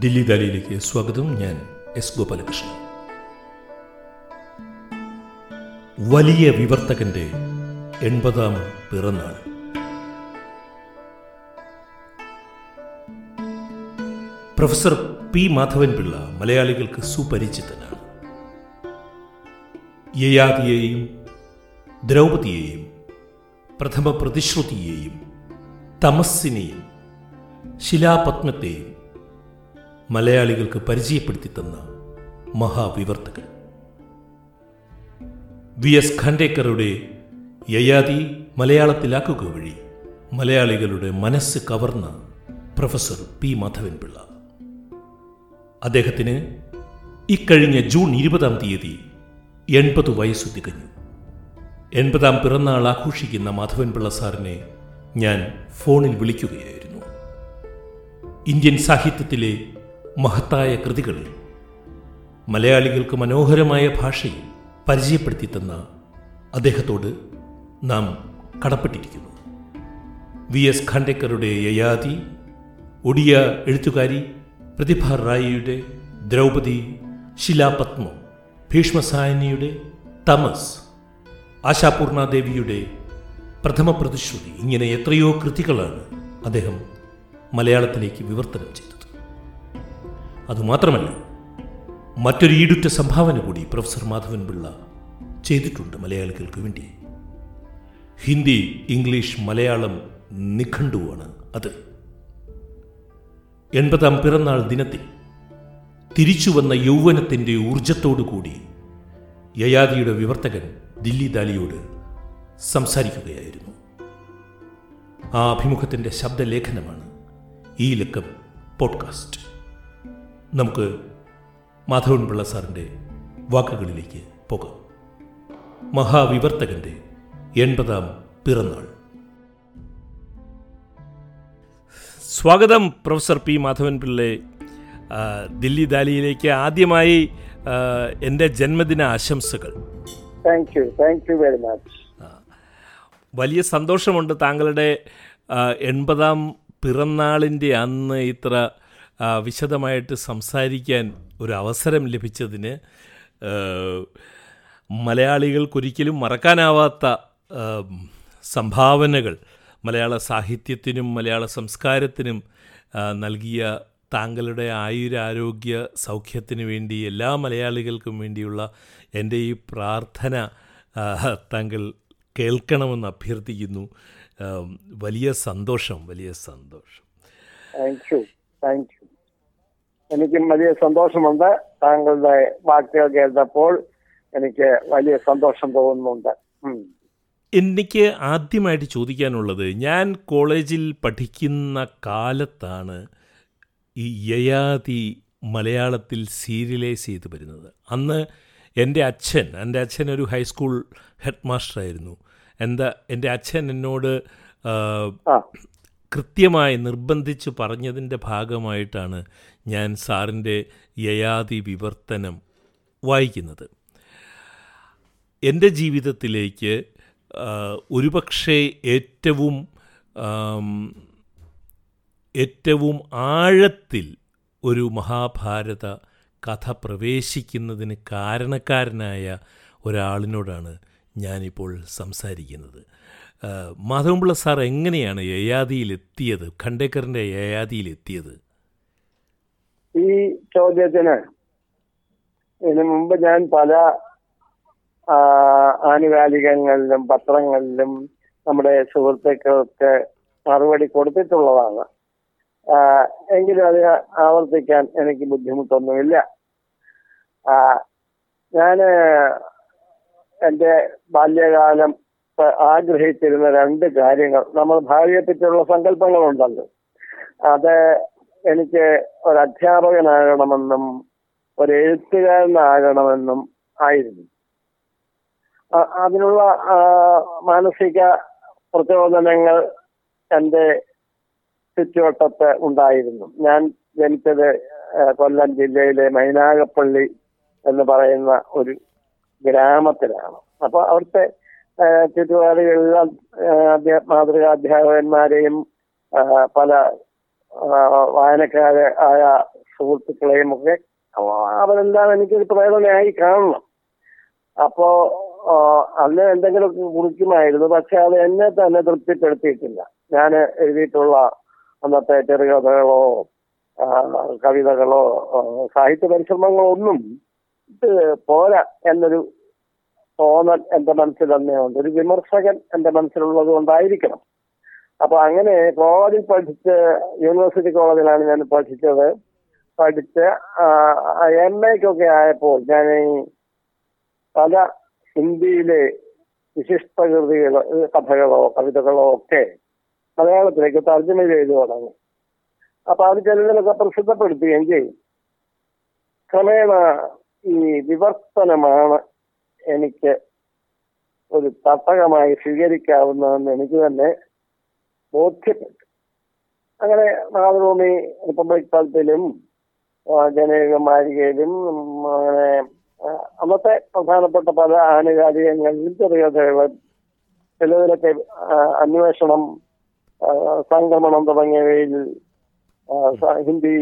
ദില്ലി ദാലിയിലേക്ക് സ്വാഗതം. ഞാൻ എസ് ഗോപാലകൃഷ്ണൻ. വലിയ വിവർത്തകന്റെ എൺപതാം പിറന്നാൾ. പ്രൊഫസർ പി മാധവൻ പിള്ള മലയാളികൾക്ക് സുപരിചിതനാണ്. യയാതിയെയും ദ്രൗപതിയെയും പ്രഥമ പ്രതിശ്രുതിയെയും തമസ്സിനെയും ശിലാപത്മത്തെയും മലയാളികൾക്ക് പരിചയപ്പെടുത്തി തന്ന മഹാവിവർത്തകൻ. വി എസ് ഖണ്ഡേക്കറുടെ യയാതി മലയാളത്തിലാക്കുക വഴി മലയാളികളുടെ മനസ്സ് കവർന്ന പ്രൊഫസർ പി മാധവൻപിള്ള. അദ്ദേഹത്തിന് ഇക്കഴിഞ്ഞ ജൂൺ ഇരുപതാം തീയതി എൺപത് വയസ്സു തികഞ്ഞു. എൺപതാം പിറന്നാൾ ആഘോഷിക്കുന്ന മാധവൻപിള്ള സാറിനെ ഞാൻ ഫോണിൽ വിളിക്കുകയായിരുന്നു. ഇന്ത്യൻ സാഹിത്യത്തിലെ മഹത്തായ കൃതികൾ മലയാളികൾക്ക് മനോഹരമായ ഭാഷയിൽ പരിചയപ്പെടുത്തി തന്ന അദ്ദേഹത്തോട് നാം കടപ്പെട്ടിരിക്കുന്നു. വി എസ് ഖാണ്ടേക്കറുടെ യയാതി ഒഡിയ എഴുത്തുകാരി പ്രതിഭ റായിയുടെ ദ്രൗപദി ശിലാപത്മ ഭീഷ്മസായനിയുടെ തമസ് ആശാപൂർണാദേവിയുടെ പ്രഥമ പ്രതിശ്രുതി ഇങ്ങനെ എത്രയോ കൃതികളാണ് അദ്ദേഹം മലയാളത്തിലേക്ക് വിവർത്തനം ചെയ്തത്. അതുമാത്രമല്ല മറ്റൊരു ഈടുറ്റ സംഭാവന കൂടി പ്രൊഫസർ മാധവൻ പിള്ള ചെയ്തിട്ടുണ്ട് മലയാളികൾക്ക് വേണ്ടി. ഹിന്ദി ഇംഗ്ലീഷ് മലയാളം നിഘണ്ടുവാണ് അത്. എൺപതാം പിറന്നാൾ ദിനത്തിൽ തിരിച്ചു വന്ന യൗവനത്തിന്റെ ഊർജത്തോടുകൂടി യയാദിയുടെ വിവർത്തകൻ ദില്ലി ദാലിയോട് സംസാരിക്കുകയായിരുന്നു. ആ അഭിമുഖത്തിന്റെ ശബ്ദലേഖനമാണ് ഈ ലക്കം പോഡ്കാസ്റ്റ്. നമുക്ക് മാധവൻ പിള്ള സാറിന്റെ വാക്കുകളിലേക്ക് പോകാം. മഹാവിവർത്തകന്റെ എൺപതാം പിറന്നാൾ. സ്വാഗതം പ്രൊഫസർ പി മാധവൻ പിള്ളെ ദില്ലി ദാലിയിലേക്ക് ആദ്യമായി എന്റെ ജന്മദിന ആശംസകൾ. Thank you thank you very much വലിയ സന്തോഷമുണ്ട് താങ്കളുടെ എൺപതാം പിറന്നാളിന്റെ അന്ന് ഇത്ര വിശദമായിട്ട് സംസാരിക്കാൻ ഒരു അവസരം ലഭിച്ചതിന് മലയാളികൾക്കൊരിക്കലും മറക്കാനാവാത്ത സംഭാവനകൾ മലയാള സാഹിത്യത്തിനും മലയാള സംസ്കാരത്തിനും നൽകിയ താങ്കളുടെ ആയുരാരോഗ്യ സൗഖ്യത്തിന് വേണ്ടി എല്ലാ മലയാളികൾക്കും വേണ്ടിയുള്ള എന്റെ ഈ പ്രാർത്ഥന താങ്കൾ കേൾക്കണമെന്ന് അഭ്യർത്ഥിക്കുന്നു. വലിയ സന്തോഷം വലിയ സന്തോഷം. Thank you thank you. എനിക്കും വലിയ സന്തോഷമുണ്ട്. താങ്കളുടെ വാക്കുകൾ കേട്ടപ്പോൾ എനിക്ക് വലിയ സന്തോഷം തോന്നുന്നുണ്ട്. എനിക്ക് ആദ്യമായിട്ട് ചോദിക്കാനുള്ളത് ഞാൻ കോളേജിൽ പഠിക്കുന്ന കാലത്താണ് ഈ യയാതി മലയാളത്തിൽ സീരിയലൈസ് ചെയ്ത് വരുന്നത്. അന്ന് എന്റെ അച്ഛൻ എന്റെ അച്ഛൻ ഒരു ഹൈസ്കൂൾ ഹെഡ് മാസ്റ്ററായിരുന്നു എന്താ എന്റെ അച്ഛൻ എന്നോട് കൃത്യമായി നിർബന്ധിച്ച് പറഞ്ഞതിന്റെ ഭാഗമായിട്ടാണ് ഞാൻ സാറിന്റെ യയാതി വിവർത്തനം വായിക്കുന്നത്. എന്റെ ജീവിതത്തിലേക്ക് ഒരുപക്ഷെ ഏറ്റവും ഏറ്റവും ആഴത്തിൽ ഒരു മഹാഭാരത കഥ പ്രവേശിക്കുന്നതിന് കാരണക്കാരനായ ഒരാളിനോടാണ് ഞാനിപ്പോൾ സംസാരിക്കുന്നത്. മാധവൻപിള്ള സാർ എങ്ങനെയാണ് യയാദിയിലെത്തിയത് ഖണ്ടേക്കറിന്റെ യയാദിയിലെത്തിയത് ഈ ചോദ്യത്തിന് ഇതിനു മുമ്പ് ഞാൻ പല ആനുകാലികങ്ങളിലും പത്രങ്ങളിലും നമ്മുടെ സുഹൃത്തുക്കൾക്ക് മറുപടി കൊടുത്തിട്ടുള്ളതാണ്. എങ്കിലും അത് ആവർത്തിക്കാൻ എനിക്ക് ബുദ്ധിമുട്ടൊന്നുമില്ല. ഞാൻ എന്റെ ബാല്യകാലം ആഗ്രഹിച്ചിരുന്ന രണ്ട് കാര്യങ്ങൾ. നമ്മൾ ഭാര്യയെ പറ്റിയുള്ള സങ്കല്പങ്ങളുണ്ടല്ലോ. അത് എനിക്ക് ഒരു അധ്യാപകനാകണമെന്നും ഒരു എഴുത്തുകാരനാകണമെന്നും ആയിരുന്നു അതിനുള്ള മാനസിക പ്രചോദനങ്ങൾ എന്റെ ചുറ്റുവട്ടത്ത് ഉണ്ടായിരുന്നു. ഞാൻ ജനിച്ചത് കൊല്ലം ജില്ലയിലെ മൈനാഗപ്പള്ളി എന്ന് പറയുന്ന ഒരു ഗ്രാമത്തിലാണ്. അപ്പൊ അവിടുത്തെ ആ, മാതൃകാ അധ്യാപകന്മാരെയും പല വായനക്കാരെ ആയ സുഹൃത്തുക്കളെയും ഒക്കെ അവ- അവരെല്ലാം എനിക്കൊരു പ്രേരണയായി കാണണം. അപ്പോ അന്ന് എന്തെങ്കിലും കുറിക്കുമായിരുന്നു പക്ഷെ അത് എന്നെ തന്നെ തൃപ്തിപ്പെടുത്തിയിട്ടില്ല. ഞാൻ എഴുതിയിട്ടുള്ള അന്നത്തെ ചെറുകഥകളോ കവിതകളോ സാഹിത്യ പരിശ്രമങ്ങളോ ഒന്നും പോരാ എന്നൊരു തോന്നൽ എന്റെ മനസ്സിൽ തന്നെയുണ്ട്. ഒരു വിമർശകൻ എന്റെ മനസ്സിലുള്ളത് കൊണ്ടായിരിക്കണം. അപ്പൊ അങ്ങനെ കോളേജിൽ പഠിച്ച് യൂണിവേഴ്സിറ്റി കോളേജിലാണ് ഞാൻ പഠിച്ചത്. പഠിച്ച് എം എക്കൊക്കെ ആയപ്പോൾ ഞാൻ പല ഹിന്ദിയിലെ വിശിഷ്ടകൃതികളോ കഥകളോ കവിതകളോ ഒക്കെ മലയാളത്തിലേക്ക് തർജമ ചെയ്തു തുടങ്ങി. അപ്പൊ അത് ചിലതിലൊക്കെ പ്രസിദ്ധപ്പെടുത്തുകയും ചെയ്യും ക്രമേണ ഈ വിവർത്തനമാണ് എനിക്ക് ഒരു തട്ടകമായി സ്വീകരിക്കാവുന്നതെന്ന് എനിക്ക് തന്നെ ബോധ്യപ്പെട്ടു. അങ്ങനെ മാതൃഭൂമി റിപ്പബ്ലിക് തലത്തിലും ഉം, അങ്ങനെ അന്നത്തെ പ്രധാനപ്പെട്ട പല ആനുകാലികങ്ങളിലും ചെറിയ കഥകളും ചിലതിലൊക്കെ അന്വേഷണം സംക്രമണം തുടങ്ങിയവയിൽ ഹിന്ദി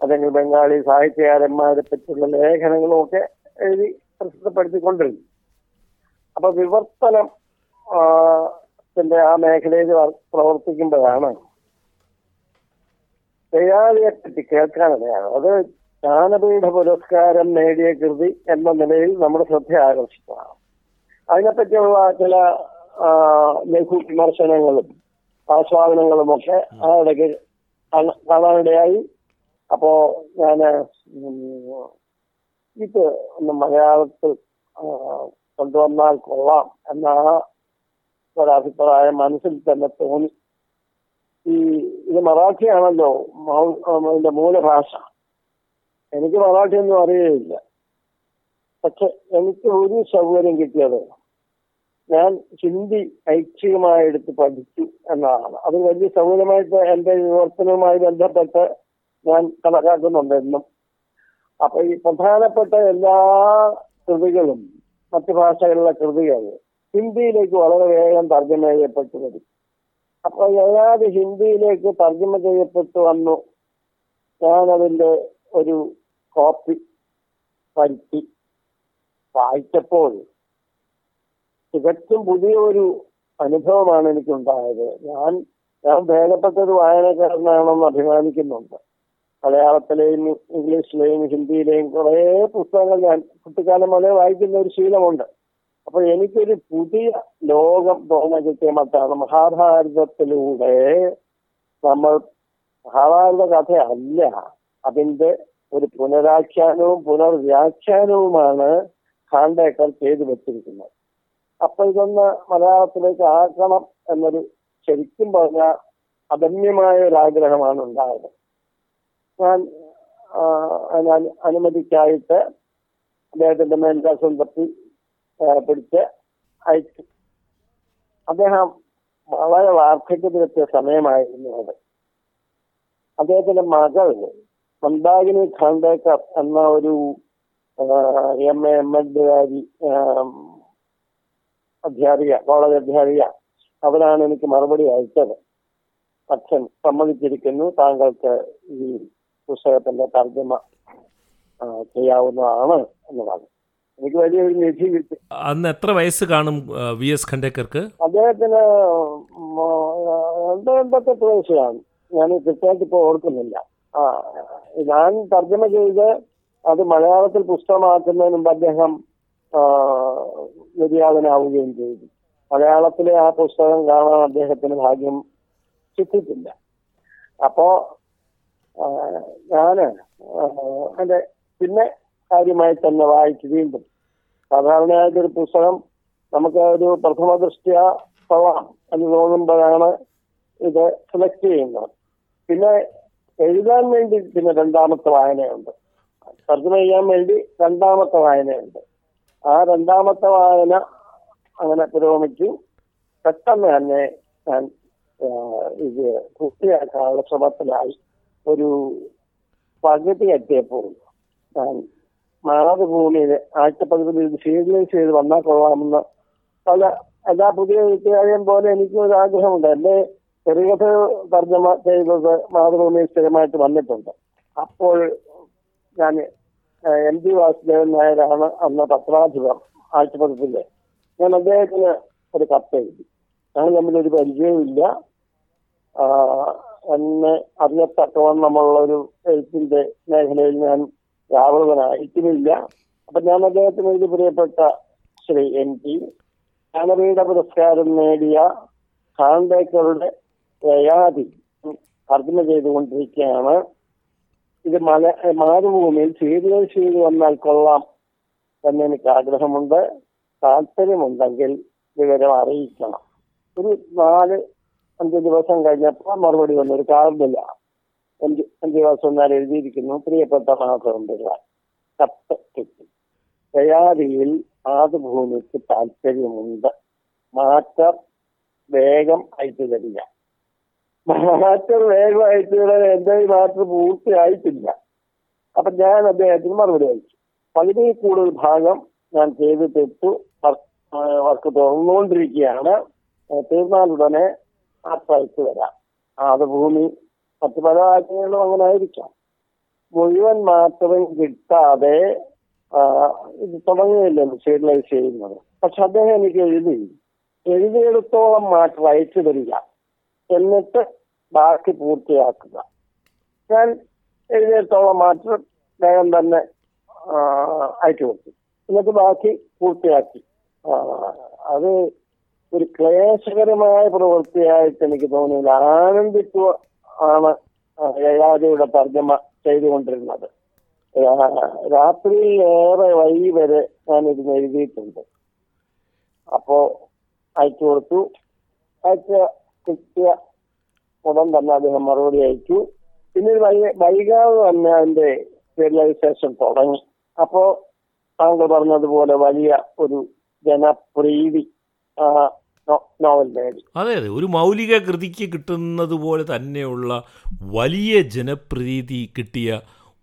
അല്ലെങ്കിൽ ബംഗാളി സാഹിത്യകാരന്മാരെ പറ്റിയുള്ള ലേഖനങ്ങളും ഒക്കെ എഴുതി പ്രസിദ്ധപ്പെടുത്തിക്കൊണ്ടിരുന്നു. അപ്പൊ വിവർത്തനം ത്തിന്റെ ആ മേഖലയിൽ വർ- പ്രവർത്തിക്കുമ്പോഴാണ് ദയാളിയെ പറ്റി കേൾക്കാനിടയാണ് അത് ജ്ഞാനപീഠ പുരസ്കാരം നേടിയ കൃതി എന്ന നിലയിൽ നമ്മുടെ ശ്രദ്ധ ആകർഷിച്ചതാണ്. അതിനെപ്പറ്റിയുള്ള ചില ലഘു വിമർശനങ്ങളും ആസ്വാദനങ്ങളും ഒക്കെ ആ ഇടയ്ക്ക് കാണാനിടയായി. അപ്പോ ഞാൻ ഇത് ഒന്ന് മലയാളത്തിൽ കൊണ്ടുവന്നാൽ കൊള്ളാം എന്നാണ് ഒരഭിപ്രായം മനസ്സിൽ തന്നെ തോന്നി. ഈ ഇത് മറാഠിയാണല്ലോ ഇതിന്റെ മൂലഭാഷ. എനിക്ക് മറാഠി ഒന്നും അറിയുകയില്ല പക്ഷെ എനിക്ക് ഒരു സൗകര്യം കിട്ടിയത് ഞാൻ ഹിന്ദി ഐച്ഛികമായി എടുത്ത് പഠിച്ചു എന്നാണ്. അത് വലിയ സൗകര്യമായിട്ട് എന്റെ വിവർത്തനവുമായി ബന്ധപ്പെട്ട് ഞാൻ കണക്കാക്കുന്നുണ്ട് എന്നും. അപ്പൊ ഈ പ്രധാനപ്പെട്ട എല്ലാ കൃതികളും മറ്റു ഭാഷകളിലെ കൃതികൾ ഹിന്ദിയിലേക്ക് വളരെ വേഗം തർജമ ചെയ്യപ്പെട്ടു വരും. അപ്പൊ ഏതാണ്ട് ഹിന്ദിയിലേക്ക് തർജമ ചെയ്യപ്പെട്ടു വന്നു ഞാനതിന്റെ ഒരു കോപ്പി വരുത്തി വായിച്ചപ്പോൾ തികച്ചും പുതിയൊരു അനുഭവമാണ് എനിക്കുണ്ടായത്. ഞാൻ ഞാൻ ഭേദപ്പെട്ടൊരു വായനക്കാരനാണെന്ന് അഭിമാനിക്കുന്നുണ്ട്. മലയാളത്തിലെയും ഇംഗ്ലീഷിലെയും ഹിന്ദിയിലെയും കുറേ പുസ്തകങ്ങൾ ഞാൻ കുട്ടിക്കാലം മുതലേ വായിക്കുന്ന ഒരു ശീലമുണ്ട്. അപ്പൊ എനിക്കൊരു പുതിയ ലോകം തോന്നാൻ കിട്ടിയ മട്ടാണ് മഹാഭാരതത്തിലൂടെ നമ്മൾ മഹാഭാരത കഥയല്ല. അതിന്റെ ഒരു പുനരാഖ്യാനവും പുനർവ്യാഖ്യാനവുമാണ് ഖാണ്ടേക്കർ ചെയ്തു വെച്ചിരിക്കുന്നത്. അപ്പൊ ഇതൊന്ന് മലയാളത്തിലേക്ക് ആക്കണം എന്നൊരു ശരിക്കും പറഞ്ഞ അദമ്യമായ ഒരു ആഗ്രഹമാണ് ഉണ്ടായത് ഞാൻ അനുമതിക്കായിട്ട് അദ്ദേഹത്തിന്റെ മേൽദാസം തപ്പി പിടിച്ച് അയച്ചു. അദ്ദേഹം വളരെ വാർദ്ധക്യത്തിലെത്തിയ സമയമായിരുന്നു അത്. അദ്ദേഹത്തിന്റെ മകൾ മന്ദാകിനി ഖാണ്ടേക്കർ എന്ന ഒരു എം എ എം എഡുകാരി അധ്യാപിക കോളേജ് അധ്യാപിക അവരാണ് എനിക്ക് മറുപടി അയച്ചത്. അച്ഛൻ സമ്മതിച്ചിരിക്കുന്നു താങ്കൾക്ക് ഈ പുസ്തകത്തിന്റെ തർജമ ചെയ്യാവുന്നതാണ് എന്നതാണ്. എനിക്ക് വലിയൊരു നിധി കിട്ടി. അന്ന് എത്ര വയസ്സ് കാണും വി എസ് ഖണ്ടേക്കർക്ക് അദ്ദേഹത്തിന് എൺപത് എൺപത്തെട്ട് വയസ്സാണ് ഞാൻ കൃത്യമായിട്ട് ഇപ്പോൾ ഓർക്കുന്നില്ല. ആ ഞാൻ തർജമ ചെയ്ത് അത് മലയാളത്തിൽ പുസ്തകമാക്കുന്നതിന് മുമ്പ് അദ്ദേഹം നിര്യാതനാവുകയും ചെയ്തു. മലയാളത്തിലെ ആ പുസ്തകം കാണാൻ അദ്ദേഹത്തിന് ഭാഗ്യം കിട്ടിയിട്ടില്ല അപ്പോ ഞാൻ അതെ പിന്നെ കാര്യമായി തന്നെ വായിച്ചു വീണ്ടും സാധാരണയായിട്ടൊരു പുസ്തകം നമുക്ക് ഒരു പ്രഥമ ദൃഷ്ടിയ കൊള്ളാം എന്ന് തോന്നുമ്പോഴാണ് ഇത് സെലക്ട് ചെയ്യുന്നത്. പിന്നെ എഴുതാൻ വേണ്ടി പിന്നെ രണ്ടാമത്തെ വായനയുണ്ട്. തർജമ ചെയ്യാൻ വേണ്ടി രണ്ടാമത്തെ വായനയുണ്ട്. ആ രണ്ടാമത്തെ വായന അങ്ങനെ പുരോഗമിച്ചു പെട്ടെന്ന് തന്നെ ഞാൻ ഇത് പൂർത്തിയാക്കാനുള്ള ശ്രമത്തിലായി. ഒരു പകുതി എത്തിയപ്പോൾ ഞാൻ മാതൃഭൂമിയിൽ ആഴ്ചപ്പതിപ്പിൽ സീരിയലൈസ് ചെയ്ത് വന്നാൽ കൊള്ളാമെന്ന് പല എല്ലാ പുതിയ എഴുത്തുകാരെയും പോലെ എനിക്കും ഒരു ആഗ്രഹമുണ്ട്. എന്റെ ചെറുകഥ തർജമ ചെയ്തത് മാതൃഭൂമിയിൽ സ്ഥിരമായിട്ട് വന്നിട്ടുണ്ട്. അപ്പോൾ ഞാൻ എം ജി വാസുദേവൻ നായരാണ് അന്ന് പത്രാധിപർ ആഴ്ചപ്പതിപ്പിന്റെ ഞാൻ അദ്ദേഹത്തിന് ഒരു കത്ത് എഴുതി. ഞങ്ങൾ തമ്മിലൊരു പരിചയമില്ല എന്നെ അറിയത്തക്കവണ്ണമുള്ള ഒരു എഴുത്തിന്റെ മേഖലയിൽ ഞാൻ വ്യാപൃതനായിരിക്കുന്നില്ല അപ്പൊ ഞാൻ അദ്ദേഹത്തിന് എഴുതി പ്രിയപ്പെട്ട ശ്രീ എൻ ടി. ജ്ഞാനപീഠ പുരസ്കാരം നേടിയ ഖാൻബേക്കറുടെ യയാതി തർജമ ചെയ്തുകൊണ്ടിരിക്കുകയാണ്. ഇത് മല മാതൃഭൂമിയിൽ സീരിയൽ ചെയ്ത് വന്നാൽ കൊള്ളാം എന്ന് എനിക്ക് ആഗ്രഹമുണ്ട് താല്പര്യമുണ്ടെങ്കിൽ വിവരം അറിയിക്കണം. ഒരു നാല് അഞ്ച് ദിവസം കഴിഞ്ഞപ്പോൾ മറുപടി വന്നു ഒരു കാർഡില്ല. അഞ്ച് അഞ്ച് ദിവസം എന്നാൽ എഴുതിയിരിക്കുന്നു പ്രിയപ്പെട്ട പിള്ള കത്ത് കിട്ടി തയ്യാറിയിൽ മാതൃഭൂമിക്ക് താല്പര്യമുണ്ട് മാറ്റർ വേഗം അയച്ചു തരിക മാറ്റർ വേഗം അയച്ചു തരാൻ എന്റെ മാറ്റർ പൂർത്തിയായിട്ടില്ല. അപ്പൊ ഞാൻ അദ്ദേഹത്തിന് മറുപടി അയച്ചു. പകുതി കൂടുതൽ ഭാഗം ഞാൻ ചെയ്ത് തീർത്തു വർക്ക് തുറന്നുകൊണ്ടിരിക്കുകയാണ് തീർന്നാൽ തീർന്നാലുടനെ മാറ്റർ സ്ഥലത്ത് വരാം. അത് ഭൂമി മറ്റു പല കാര്യങ്ങളും അങ്ങനെ ആയിരിക്കാം. മുഴുവൻ മാത്രം കിട്ടാതെ ആ, ഇത് തുടങ്ങുകയില്ല സീരിയലൈസ് ചെയ്യുന്നത്? പക്ഷെ അദ്ദേഹം എനിക്ക് എഴുതി. എഴുതിയെടുത്തോളം മാറ്റി അയച്ചു തരിക. എന്നിട്ട് ബാക്കി പൂർത്തിയാക്കുക. ഞാൻ എഴുതിയെടുത്തോളം മാറ്റം വേഗം തന്നെ ആ, അയച്ചു കൊടുത്തു. എന്നിട്ട് ബാക്കി പൂർത്തിയാക്കി. അത് ഒരു ക്ലേശകരമായ പ്രവൃത്തിയായിട്ട് എനിക്ക് തോന്നിയില്ല. ആനന്ദിത്വ ആണ് യയാദിയുടെ തർജമ ചെയ്തുകൊണ്ടിരുന്നത്. രാത്രിയിൽ ഏറെ വൈകി വരെ ഇത് എഴുതിയിട്ടുണ്ട്. അപ്പോ അയച്ചു കൊടുത്തു. അയച്ച കിട്ടിയ ഉടൻ തന്നെ അദ്ദേഹം മറുപടി അയച്ചു. പിന്നീട് വൈ- വൈകാതെ തന്നെ അതിന്റെ റിയലൈസേഷൻ തുടങ്ങി. അപ്പോ താങ്കൾ പറഞ്ഞതുപോലെ വലിയ ഒരു ജനപ്രീതി അതെ അതെ. ഒരു മൗലിക കൃതിക്ക് കിട്ടുന്നത് പോലെ തന്നെയുള്ള വലിയ ജനപ്രീതി കിട്ടിയ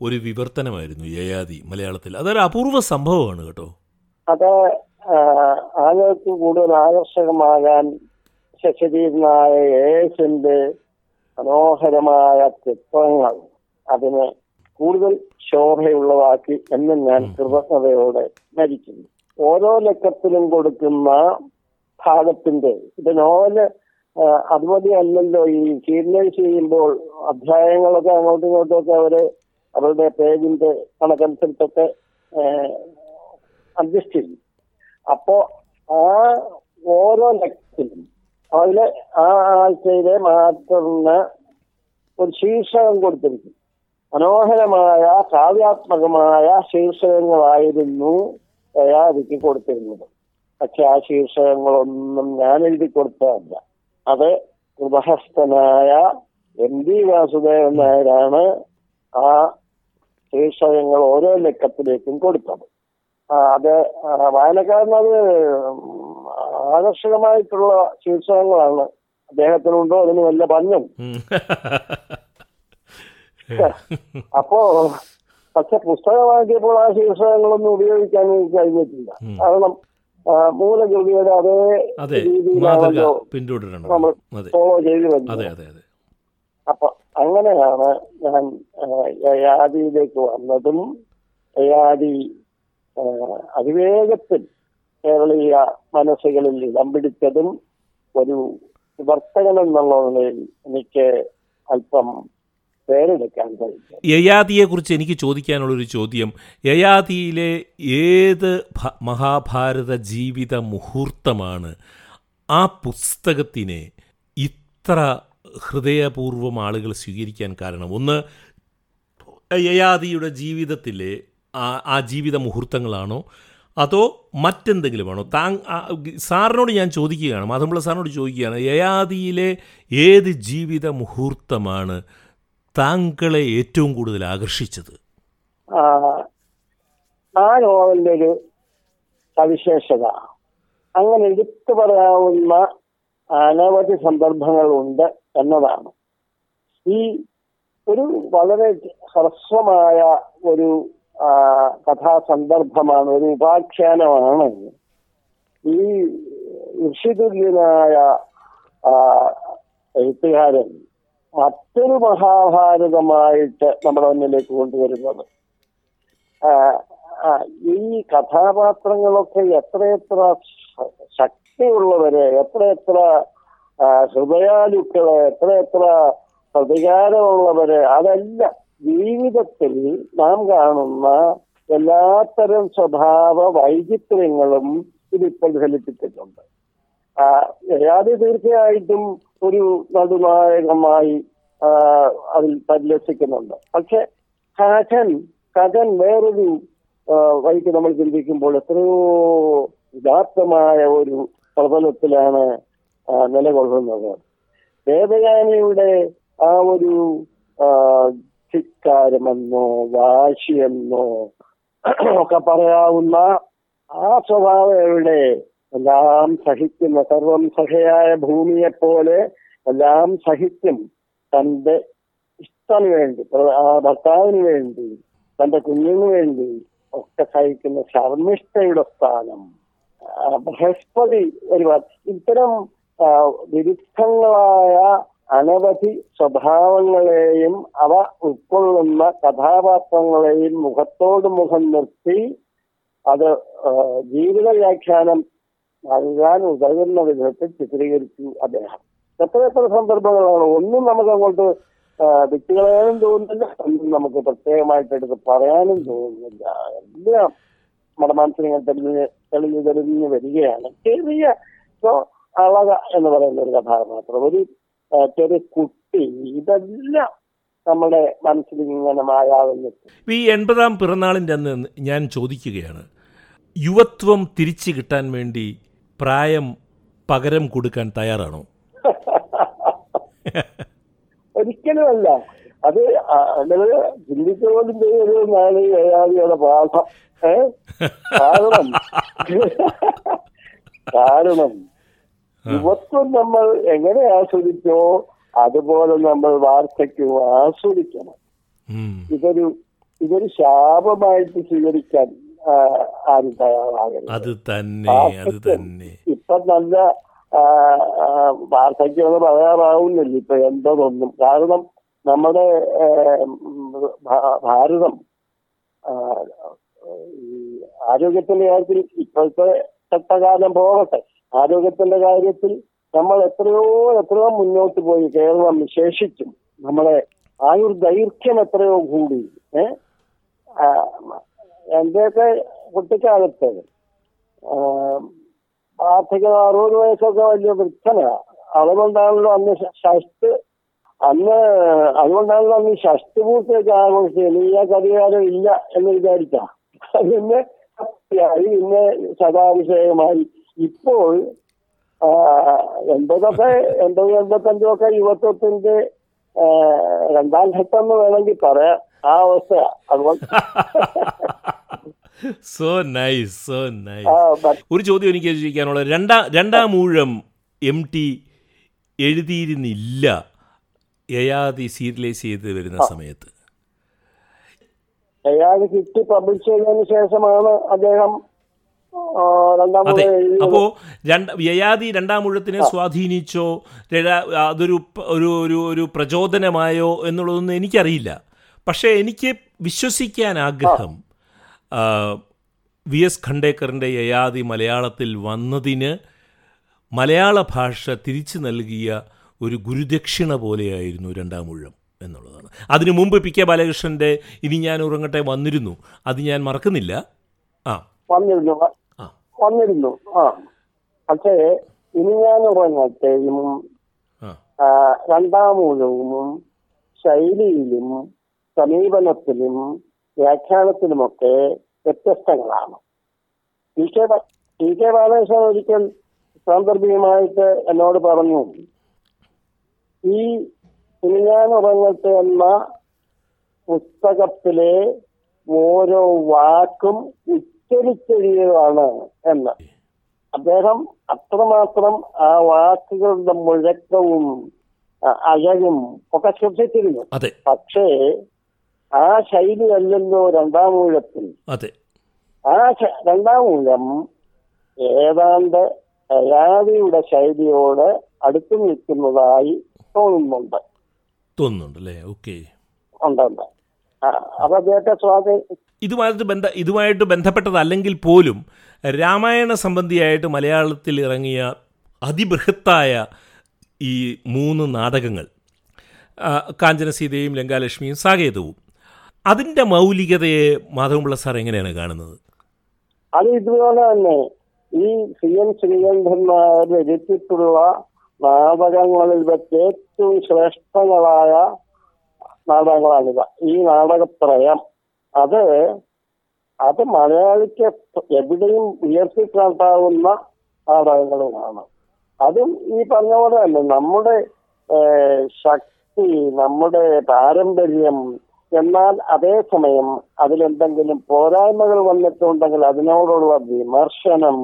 ഒരു വിവർത്തനമായിരുന്നു യയാതി മലയാളത്തിൽ. അതൊരു അപൂർവ സംഭവമാണ് കേട്ടോ. അത് ആളുകൾക്ക് കൂടുതൽ ആകർഷകമാകാൻ ശശരീരനായ യേശന്റെ മനോഹരമായ ചിത്രങ്ങൾ അതിനെ കൂടുതൽ ശോഭയുള്ളതാക്കി എന്നും ഞാൻ കൃതജ്ഞതയോടെ സ്മരിക്കുന്നു ഓരോ ലക്കത്തിലും കൊടുക്കുന്ന ഭാഗത്തിന്റെ ഇത് നോവൽ അതുപോലെ അല്ലല്ലോ. ഈ സീരിയലൈസ് ചെയ്യുമ്പോൾ അധ്യായങ്ങളൊക്കെ അങ്ങോട്ടും ഇങ്ങോട്ടും ഒക്കെ അവർ അവരുടെ പേജിന്റെ കണക്കനുസരിച്ചൊക്കെ അഡ്ജസ്റ്റ് ചെയ്യും അപ്പോ ആ ഓരോ ലക്ഷത്തിലും അതിൽ ആ ആഴ്ചയിലെ മാറ്റുന്ന ഒരു ശീർഷകം കൊടുത്തിരിക്കും മനോഹരമായ കാവ്യാത്മകമായ ശീർഷകങ്ങളായിരുന്നു ദയാദിക്ക് കൊടുത്തിരുന്നത്. പക്ഷെ ആ ശീർഷകങ്ങളൊന്നും ഞാൻ എഴുതി കൊടുത്തതല്ല. അത് കൃപഹസ്തനായ എം ഡി വാസുദേവൻ നായരാണ് ആ ശീർഷകങ്ങൾ ഓരോ ലക്കത്തിലേക്കും കൊടുത്തത്. അത് വായനക്കാരനത് ആകർഷകമായിട്ടുള്ള ശീർഷകങ്ങളാണ് അദ്ദേഹത്തിനുണ്ടോ അതിന് വല്ല പഞ്ഞും. അപ്പോ പക്ഷെ പുസ്തകമാക്കിയപ്പോൾ ആ ശീർഷകങ്ങളൊന്നും ഉപയോഗിക്കാൻ എനിക്ക് കഴിഞ്ഞിട്ടില്ല. കാരണം മൂലകൃതിയുടെ അതേ രീതിയിലാണല്ലോ പിന്തുടരണം നമ്മൾ ഫോളോ ചെയ്തു വരുന്നത്. അപ്പൊ അങ്ങനെയാണ് ഞാൻ യാദിയിലേക്ക് യയാദിയിലേക്ക് വന്നതും യയാദി അതിവേഗത്തിൽ കേരളീയ മനസ്സുകളിൽ ഇടം പിടിച്ചതും ഒരു വിവർത്തകൻ എന്നുള്ള നിലയിൽ എനിക്ക് അല്പം പേരെടുക്കാൻ കഴിയും യയാതിയെക്കുറിച്ച് എനിക്ക് ചോദിക്കാനുള്ളൊരു ചോദ്യം. യയാതിയിലെ ഏത് മഹാഭാരത ജീവിത മുഹൂർത്തമാണ്? ആ പുസ്തകത്തിനെ ഇത്ര ഹൃദയപൂർവം ആളുകൾ സ്വീകരിക്കാൻ കാരണം. ഒന്ന് യയാതിയുടെ ജീവിതത്തിലെ ആ ജീവിത മുഹൂർത്തങ്ങളാണോ? അതോ മറ്റെന്തെങ്കിലുമാണോ? താ ആ, സാറിനോട് ഞാൻ ചോദിക്കുകയാണ്. മാധമുള്ള സാറിനോട് ചോദിക്കുകയാണ് യയാതിയിലെ ഏത് ജീവിത മുഹൂർത്തമാണ്? താങ്കളെ ഏറ്റവും കൂടുതൽ ആകർഷിച്ചത്? ആ, നോവലിന്റെ ഒരു സവിശേഷത. അങ്ങനെ എടുത്തു പറയാവുന്ന അനവധി സന്ദർഭങ്ങളുണ്ട് എന്നതാണ്. ഈ ഒരു വളരെ ഹ്രസ്വമായ ഒരു കഥാസന്ദർഭമാണ് ഒരു ഉപാഖ്യാനമാണ് ഈ ഋഷിതുല്യനായ എഴുത്തുകാരൻ മറ്റൊരു മഹാഭാരതമായിട്ട് നമ്മുടെ മുന്നിലേക്ക് കൊണ്ടുവരുന്നത്. ഈ കഥാപാത്രങ്ങളൊക്കെ എത്രയെത്ര ശക്തിയുള്ളവരെ എത്രയെത്ര ഹൃദയാലുക്കളെ എത്രയെത്ര പ്രതികാരമുള്ളവരെ അതെല്ലാം ജീവിതത്തിൽ നാം കാണുന്ന എല്ലാത്തരം സ്വഭാവ വൈചിത്ര്യങ്ങളും ഇതിപ്പോൾ പ്രതിഫലിപ്പിച്ചിട്ടുണ്ട് യയാതി തീർച്ചയായിട്ടും ഒരു നടുനായകമായി അതിൽ പരിലസിക്കുന്നുണ്ട് പക്ഷെ കഥൻ കഥൻ വേറൊരു വഴിക്ക് നമ്മൾ ചിന്തിക്കുമ്പോൾ എത്രയോ ഉദാത്തമായ ഒരു പ്രബലത്തിലാണ് ആ, നിലകൊള്ളുന്നത്. ദേവയാനിയുടെ ആ ഒരു ചിക്കാരമെന്നോ വാശിയെന്നോ ഒക്കെ പറയാവുന്ന ആ സ്വഭാവം എവിടെ? എല്ലാം സഹിക്കുന്ന സർവം സഹയായ ഭൂമിയെ പോലെ എല്ലാം സഹിക്കും തന്റെ ഇഷ്ടം വേണ്ടി ആ ഭർത്താവിന് വേണ്ടി തന്റെ കുഞ്ഞിന് വേണ്ടി ഒക്കെ സഹിക്കുന്ന ശർമ്മിഷ്ഠയുടെ സ്ഥാനം. ബൃഹസ്പതി ഒരു ഇത്തരം വിരുദ്ധങ്ങളായ അനവധി സ്വഭാവങ്ങളെയും അവ ഉൾക്കൊള്ളുന്ന കഥാപാത്രങ്ങളെയും മുഖത്തോട് മുഖം നിർത്തി അത് ജീവിത വ്യാഖ്യാനം നൽകാൻ ഉതകുന്ന വിധത്തിൽ ചിത്രീകരിച്ചു അദ്ദേഹം. എത്ര എത്ര സന്ദർഭങ്ങളാണ്? ഒന്നും നമുക്ക് അങ്ങോട്ട് വിട്ടുകളയാനും തോന്നുന്നില്ല. ഒന്നും നമുക്ക് പ്രത്യേകമായിട്ട് എടുത്ത് പറയാനും തോന്നുന്നില്ല. എല്ലാം നമ്മുടെ മനസ്സിനെ തെളിഞ്ഞ് തെളിഞ്ഞ് തെളിഞ്ഞ് വരികയാണ്. ചെറിയ അളക എന്ന് പറയുന്ന ഒരു കഥാപാത്രം ഒരു ചെറിയ കുട്ടി ഇതെല്ലാം നമ്മുടെ മനസ്സിൽ ഇങ്ങനെ മായാവുന്നു. ഈ എൺപതാം പിറന്നാളിന്റെ അന്ന് ഞാൻ ചോദിക്കുകയാണ് യുവത്വം തിരിച്ചു കിട്ടാൻ വേണ്ടി പ്രായം പകരം കൊടുക്കാൻ തയ്യാറാണോ? ഒരിക്കലുമല്ല. അത് അങ്ങനെ ചിന്തിച്ചു പോലും ചെയ്യുന്നതാണ് ഈ ഏകാദിയുടെ പാഠം. ഏ? കാരണം കാരണം യുവത്വം നമ്മൾ എങ്ങനെ ആസ്വദിച്ചോ അതുപോലെ നമ്മൾ വാർദ്ധക്യം ആസ്വദിക്കണം. ഇതൊരു ഇതൊരു ശാപമായിട്ട് സ്വീകരിക്കാൻ ആരും തയ്യാറാകരുത് അത് തന്നെ അത് തന്നെ. ഇപ്പൊ നല്ല ആ, പറയാറാവുന്നില്ല. ഇപ്പൊ എന്തതൊന്നും കാരണം നമ്മുടെ ഭാരതം ഈ ആരോഗ്യത്തിന്റെ കാര്യത്തിൽ ഇപ്പോഴത്തെ ചട്ടകാലം പോകട്ടെ. ആരോഗ്യത്തിന്റെ കാര്യത്തിൽ നമ്മൾ എത്രയോ എത്രയോ മുന്നോട്ട് പോയി കേരളം വിശേഷിച്ചും. നമ്മളെ ആയുർ ദൈർഘ്യം എത്രയോ കൂടി. ഏഹ് എന്റെയൊക്കെ കുട്ടിക്കാലത്ത്. ആ, വാർദ്ധക്യം അറുപത് വയസ്സൊക്കെ വലിയ വൃദ്ധനാ. അതുകൊണ്ടാണല്ലോ അന്ന് ഷഷ്ട് അന്ന് അതുകൊണ്ടാണല്ലോ അന്ന് ഷഷ്ടി പൂർത്തിയൊക്കെ ആഘോഷിച്ചത്. ഈ കരികാലം ഇല്ല എന്ന് വിചാരിച്ചാ. പിന്നെ പിന്നെ സദാഭിഷേകമായി. ഇപ്പോൾ എൺപതൊക്കെ എൺപത് എൺപത്തഞ്ചും ഒക്കെ യുവത്വത്തിന്റെ രണ്ടാം ഘട്ടം എന്ന് വേണമെങ്കിൽ പറയാം. ആ അവസ്ഥയാ. അതുകൊണ്ട് സോ നൈസ് സോ നൈസ് ഒരു ചോദ്യം എനിക്ക് ചോദിക്കാനുള്ളത്. രണ്ടാം രണ്ടാം മൂഴം എം ടി എഴുതിയിരുന്നില്ല. യയാതി സീരിയലൈസ് ചെയ്ത് വരുന്ന സമയത്ത്. കിട്ടി പബ്ലിഷ് ചെയ്തതിനു ശേഷമാണ് അദ്ദേഹം അതെ. അപ്പോ രണ്ട് യയാതി രണ്ടാം മുഴത്തിനെ സ്വാധീനിച്ചോ? അതൊരു ഒരു ഒരു ഒരു പ്രചോദനമായോ എന്നുള്ളതൊന്നും എനിക്കറിയില്ല. പക്ഷേ എനിക്ക് വിശ്വസിക്കാൻ ആഗ്രഹം വി എസ് ഖണ്ടേക്കറിന്റെ യയാതി മലയാളത്തിൽ വന്നതിന് മലയാള ഭാഷ തിരിച്ചു നൽകിയ ഒരു ഗുരുദക്ഷിണ പോലെയായിരുന്നു രണ്ടാം മുഴം എന്നുള്ളതാണ്. അതിനു മുമ്പ് പി കെ ബാലകൃഷ്ണന്റെ ഇനി ഞാൻ ഉറങ്ങട്ടെ വന്നിരുന്നു. അത് ഞാൻ മറക്കുന്നില്ല. ആ. വന്നിരുന്നു. ആ. വന്നിരുന്നു. ആ. പക്ഷേ ഇനി ഞാൻ ഉറങ്ങട്ടെയും ആ, രണ്ടാമൂലവും ശൈലിയിലും സമീപനത്തിലും വ്യാഖ്യാനത്തിലുമൊക്കെ വ്യത്യസ്തങ്ങളാണ്. T K T K Balakrishnan ഒരിക്കൽ സാന്ദർഭികമായിട്ട് എന്നോട് പറഞ്ഞു ഈ ഉറങ്ങട്ടെ എന്ന പുസ്തകത്തിലെ ഓരോ വാക്കും ഉച്ചരിച്ചെഴുതിയതാണ് എന്ന്. അദ്ദേഹം അത്രമാത്രം ആ വാക്കുകളുടെ മുഴക്കവും അഴകും ഒക്കെ ശ്രദ്ധിച്ചിരുന്നു പക്ഷേ ആ ശൈലി അല്ലല്ലോ രണ്ടാം മൂലത്തിൽ. അതെ. ആ രണ്ടാമൂഴം ഏതാണ്ട് രാവിയുടെ ശൈലിയോട് അടുത്തു നിൽക്കുന്നതായി തോന്നുന്നുണ്ട്. തോന്നുന്നുണ്ട് അല്ലേ ഓക്കെ. ഉണ്ടുണ്ട്. അപ്പൊ അദ്ദേഹത്തെ സ്വാധീനം ഇതുമായിട്ട് ബന്ധ ഇതുമായിട്ട് ബന്ധപ്പെട്ടതല്ലെങ്കിൽ പോലും രാമായണ സംബന്ധിയായിട്ട് മലയാളത്തിൽ ഇറങ്ങിയ അതിബൃഹത്തായ ഈ മൂന്ന് നാടകങ്ങൾ കാഞ്ചനസീതയും ലങ്കാലക്ഷ്മിയും സാകേതവും. അതിന്റെ മൗലികതയെ മാധവൻപിള്ള സാർ എങ്ങനെയാണ് കാണുന്നത്? അത് ഇതുപോലെ തന്നെ. ഈ സി എൻ ശ്രീകണ്ഠൻ നായർ രചിച്ചിട്ടുള്ള നാടകങ്ങളിൽ വെച്ച് ഏറ്റവും ശ്രേഷ്ഠങ്ങളായ നാടകങ്ങളാണിത് ഈ നാടകത്രയം അത് അത് മലയാളിക്ക് എവിടെയും ഉയർത്തിക്കാട്ടാവുന്ന നാടകങ്ങളുമാണ്. അതും ഈ പറഞ്ഞ പോലെ തന്നെ നമ്മുടെ ശക്തി നമ്മുടെ പാരമ്പര്യം എന്നാൽ അതേസമയം അതിലെന്തെങ്കിലും പോരായ്മകൾ വന്നിട്ടുണ്ടെങ്കിൽ അതിനോടുള്ള വിമർശനം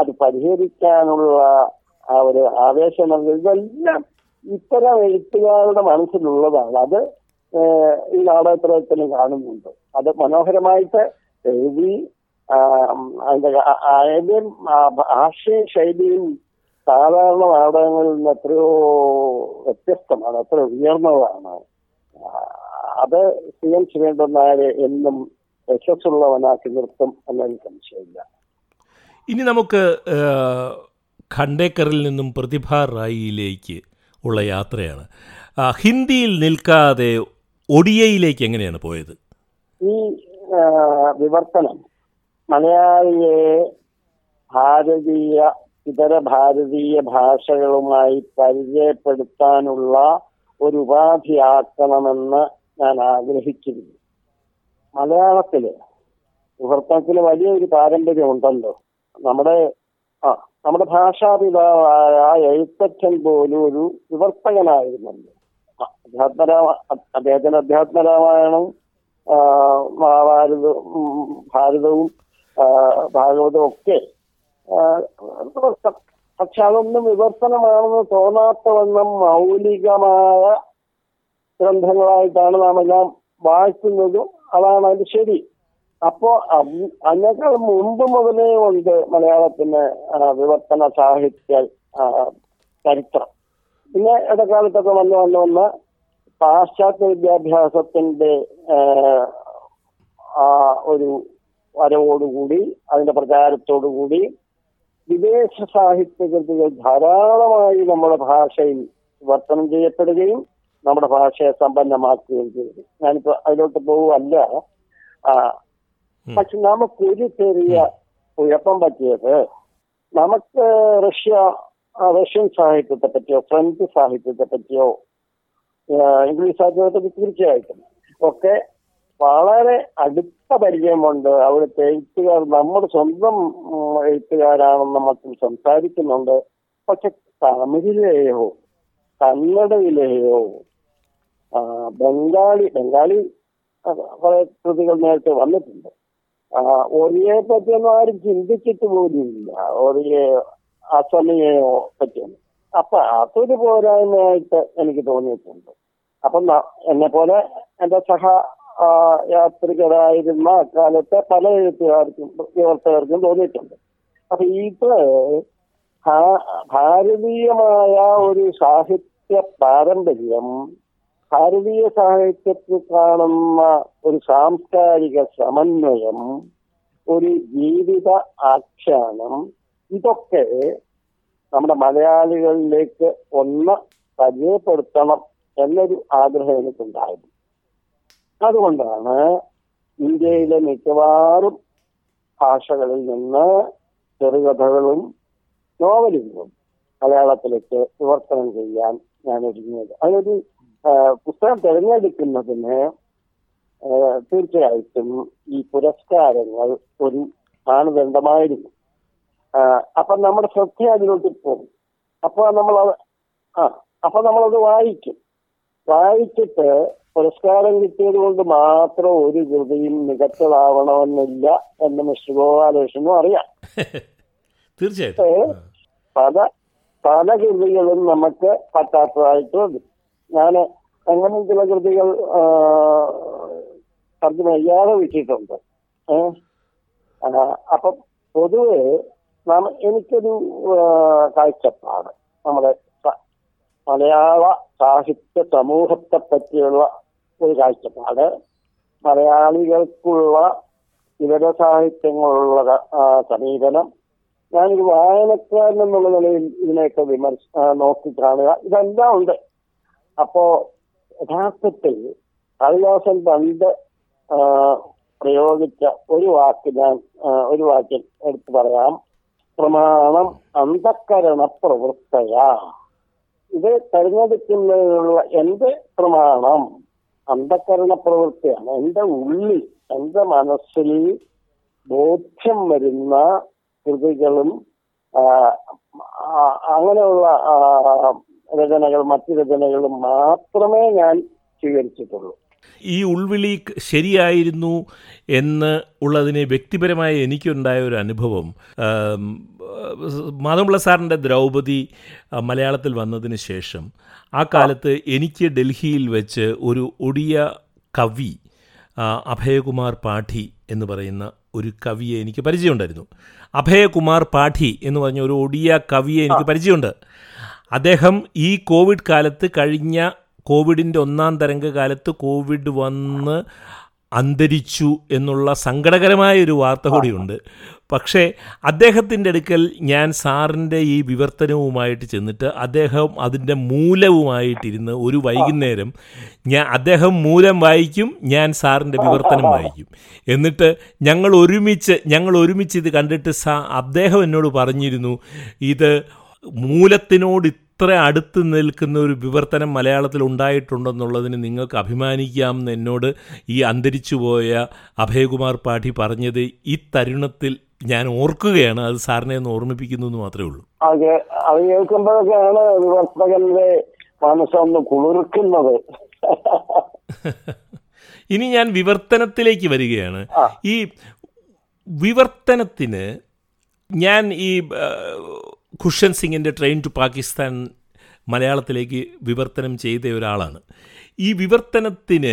അത് പരിഹരിക്കാനുള്ള ആ ഒരു ആവേശം ഇതെല്ലാം ഇത്തരം എഴുത്തുകാരുടെ മനസ്സിലുള്ളതാണ്. അത് ഈ നാടകത്രയത്തിന് കാണുന്നുണ്ട്. അത് മനോഹരമായിട്ട് എഴുതി അതിന്റെ ആദ്യം ആശയ ശൈലിയും സാധാരണ നാടകങ്ങളിൽ നിന്ന് എത്രയോ വ്യത്യസ്തമാണ് എത്ര ഉയർന്നതാണ്. അത് സി എം സുരേന്ദ്രൻ നായരെ എന്നും യശസ്സുള്ളവനാക്കി നിർത്തും എന്നതിന് സംശയമില്ല. ഇനി നമുക്ക് ഖണ്ഡേക്കറിൽ ഖണ്ടേക്കറിൽ നിന്നും പ്രതിഭ റായിയിലേക്ക് ഉള്ള യാത്രയാണ്. ഹിന്ദിയിൽ നിൽക്കാതെ ഒഡിയയിലേക്ക് എങ്ങനെയാണ് പോയത്? ഈ വിവർത്തനം മലയാളിയെ ഭാരതീയ ഇതര ഭാരതീയ ഭാഷകളുമായി പരിചയപ്പെടുത്താനുള്ള ഒരു ഉപാധിയാക്കണമെന്ന് ഞാൻ ആഗ്രഹിച്ചിരുന്നു. മലയാളത്തിൽ വിവർത്തനത്തിന് വലിയൊരു പാരമ്പര്യമുണ്ടല്ലോ. നമ്മുടെ ആ നമ്മുടെ ഭാഷാപിതാവായ എഴുത്തച്ഛൻ പോലും ഒരു വിവർത്തകനായിരുന്നല്ലോ. അധ്യാത്മരാമ അദ്ദേഹത്തിന്റെ അധ്യാത്മരാമായണം മഹാഭാരതവും ഭാരതവും ഭാഗവതവും ഒക്കെ പക്ഷെ അതൊന്നും വിവർത്തനമാണെന്ന് തോന്നാത്തവണ്ണം മൗലികമായ ഗ്രന്ഥങ്ങളായിട്ടാണ് നാം എല്ലാം വായിക്കുന്നതും അതാണ് അതിന്റെ ശരി. അപ്പോ അത് അതിനേക്കാൾ മുമ്പ് മുതലേ ഉണ്ട് മലയാളത്തിന് വിവർത്തന സാഹിത്യ ചരിത്രം. പിന്നെ ഇടക്കാലത്തൊക്കെ വന്ന് വന്ന് വന്ന് പാശ്ചാത്യ വിദ്യാഭ്യാസത്തിന്റെ ആ, ഒരു വരവോടുകൂടി അതിന്റെ പ്രചാരത്തോടുകൂടി വിദേശ സാഹിത്യ കൃതികൾ ധാരാളമായി നമ്മുടെ ഭാഷയിൽ വിവർത്തനം ചെയ്യപ്പെടുകയും നമ്മുടെ ഭാഷയെ സമ്പന്നമാക്കുകയും ചെയ്തു. ഞാനിപ്പോ അതിലോട്ട് പോവുമല്ല ആ, നമുക്ക് പക്ഷെ നമുക്കൊരു ചെറിയ കുഴപ്പം പറ്റിയത് നമുക്ക് റഷ്യ റഷ്യൻ സാഹിത്യത്തെ പറ്റിയോ ഫ്രഞ്ച് സാഹിത്യത്തെ പറ്റിയോ ഇംഗ്ലീഷ് സാഹിത്യത്തെ പറ്റി തീർച്ചയായിട്ടും. ഒക്കെ വളരെ അടുത്ത പരിചയമുണ്ട് അവിടുത്തെ എഴുത്തുകാർ നമ്മുടെ സ്വന്തം എഴുത്തുകാരാണെന്ന് മറ്റും സംസാരിക്കുന്നുണ്ട്. പക്ഷെ തമിഴിലെയോ കന്നഡയിലെയോ ബംഗാളി ബംഗാളി കുറെ കൃതികൾ നേരത്തെ വന്നിട്ടുണ്ട്. ഒറിയെ പറ്റിയൊന്നും ആരും ചിന്തിച്ചിട്ട് പോലുമില്ല. ഒറിയെ അസമിയെയോ പറ്റിയൊന്നും. അപ്പൊ അതൊരു പോരായ്മയായിട്ട് എനിക്ക് തോന്നിയിട്ടുണ്ട്. അപ്പൊ എന്നെ പോലെ എന്റെ സഹ യാത്രികരായിരുന്ന അക്കാലത്തെ പല എഴുത്തുകാർക്കും വിവർത്തകർക്കും തോന്നിയിട്ടുണ്ട്. അപ്പൊ ഇത് ഭാരതീയമായ ഒരു സാഹിത്യ പാരമ്പര്യം ഭാരതീയ സാഹിത്യത്തിൽ കാണുന്ന ഒരു സാംസ്കാരിക സമന്വയം ഒരു ജീവിത ആഖ്യാനം ഇതൊക്കെ നമ്മുടെ മലയാളികളിലേക്ക് ഒന്ന് പരിചയപ്പെടുത്തണം എന്നൊരു ആഗ്രഹം എനിക്കുണ്ടായിരുന്നു. അതുകൊണ്ടാണ് ഇന്ത്യയിലെ മിക്കവാറും ഭാഷകളിൽ നിന്ന് ചെറുകഥകളും നോവലുകളും മലയാളത്തിലേക്ക് വിവർത്തനം ചെയ്യാൻ ഞാൻ ഒരുങ്ങിയത്. അതിനൊരു പുസ്തകം തിരഞ്ഞെടുക്കുന്നതിന് തീർച്ചയായിട്ടും ഈ പുരസ്കാരങ്ങൾ ഒരു മാനദണ്ഡമായിരുന്നു അപ്പൊ നമ്മുടെ ശ്രദ്ധ അതിലോട്ട് പോകും. അപ്പൊ നമ്മൾ ആ അപ്പൊ നമ്മളത് വായിക്കും. വായിച്ചിട്ട് പുരസ്കാരം കിട്ടിയത് കൊണ്ട് മാത്രം ഒരു കൃതിയും മികച്ചതാവണമെന്നില്ല എന്ന് മിസ്റ്റർ ഗോപാലകൃഷ്ണനും അറിയാം. തീർച്ചയായിട്ടും. പല പല കൃതികളും നമുക്ക് പറ്റാത്തതായിട്ട് വരും ഞാൻ അങ്ങനെ ചില കൃതികൾ തർജമ ചെയ്യാതെ വിട്ടിട്ടുണ്ട് അപ്പം പൊതുവെ നാം എനിക്കൊരു കാഴ്ചപ്പാട്. നമ്മുടെ മലയാള സാഹിത്യ സമൂഹത്തെ പറ്റിയുള്ള ഒരു കാഴ്ചപ്പാട്. മലയാളികൾക്കുള്ള ഇതര സാഹിത്യങ്ങളുള്ള സമീപനം. ഞാനൊരു വായനക്കാരൻ എന്നുള്ള നിലയിൽ ഇതിനെയൊക്കെ വിമർശ നോക്കി കാണുക. ഇതെല്ലാം ഉണ്ട്. അപ്പോ യഥാർത്ഥത്തിൽ കളിദാസൻ പണ്ട് പ്രയോഗിച്ച ഒരു വാക്ക് ഞാൻ ഒരു വാക്യം എടുത്തു പറയാം. പ്രമാണം അന്ധക്കരണ പ്രവൃത്തയാ. ഇത് തെരഞ്ഞെടുക്കുന്നതിനുള്ള എന്റെ പ്രമാണം അന്ധക്കരണ പ്രവൃത്തിയാണ്. എന്റെ ഉള്ളിൽ എന്റെ മനസ്സിൽ ബോധ്യം വരുന്ന കൃതികളും അങ്ങനെയുള്ള രചനകൾ മറ്റു രചനകളും മാത്രമേ ഞാൻ സ്വീകരിച്ചിട്ടുള്ളൂ. ഈ ഉൾവിളി ശരിയായിരുന്നു എന്ന് ഉള്ളതിനെ വ്യക്തിപരമായി എനിക്കുണ്ടായ ഒരു അനുഭവം. മാതമ്പിള്ള മാധവപിള്ള സാറിന്റെ ദ്രൗപദി മലയാളത്തിൽ വന്നതിന് ശേഷം ആ കാലത്ത് എനിക്ക് ഡൽഹിയിൽ വെച്ച് ഒരു ഒടിയ കവി അഭയകുമാർ പാഠി എന്ന് പറയുന്ന ഒരു കവിയെ എനിക്ക് പരിചയമുണ്ടായിരുന്നു. അഭയകുമാർ പാഠി എന്ന് പറഞ്ഞ ഒരു ഒടിയ കവിയെ എനിക്ക് പരിചയമുണ്ട്. അദ്ദേഹം ഈ കോവിഡ് കാലത്ത് കഴിഞ്ഞ കോവിഡിന്റെ ഒന്നാം തരംഗ കാലത്ത് കോവിഡ് വന്ന് അന്തരിച്ചു എന്നുള്ള സങ്കടകരമായ ഒരു വാർത്ത കൂടിയുണ്ട്. പക്ഷേ അദ്ദേഹത്തിന്റെ അടുക്കൽ ഞാൻ സാറിന്റെ ഈ വിവർത്തനവുമായിട്ട് ചെന്നിട്ട് അദ്ദേഹം അതിന്റെ മൂലവുമായിട്ടിരുന്ന് ഒരു വൈകുന്നേരം ഞാൻ അദ്ദേഹം മൂലം വായിക്കും ഞാൻ സാറിന്റെ വിവർത്തനം വായിക്കും. എന്നിട്ട് ഞങ്ങൾ ഒരുമിച്ച് ഞങ്ങൾ ഒരുമിച്ച് ഇത് കണ്ടിട്ട് സാ അദ്ദേഹം എന്നോട് പറഞ്ഞിരുന്നു ഇത് മൂലത്തിനോട് ഇത്ര അടുത്ത് നിൽക്കുന്ന ഒരു വിവർത്തനം മലയാളത്തിൽ ഉണ്ടായിട്ടുണ്ടെന്നുള്ളതിന് നിങ്ങൾക്ക് അഭിമാനിക്കാം എന്ന് എന്നോട് ഈ അന്തരിച്ചുപോയ അഭയകുമാർ പാഠി പറഞ്ഞത് ഈ തരുണത്തിൽ ഞാൻ ഓർക്കുകയാണ്. അത് സാറിനെ ഒന്ന് ഓർമ്മിപ്പിക്കുന്നു എന്ന് മാത്രമേ ഉള്ളൂ. അത് അത് കേൾക്കുമ്പോഴൊക്കെയാണ് വിവർത്തകന്റെ മനസ്സൊന്ന് കുളിർക്കുന്നത്. ഇനി ഞാൻ വിവർത്തനത്തിലേക്ക് വരികയാണ്. ഈ വിവർത്തനത്തിന് ഞാൻ ഈ ഖുഷൻ സിംഗിന്റെ ട്രെയിൻ ടു പാകിസ്ഥാൻ മലയാളത്തിലേക്ക് വിവർത്തനം ചെയ്ത ഒരാളാണ്. ഈ വിവർത്തനത്തിന്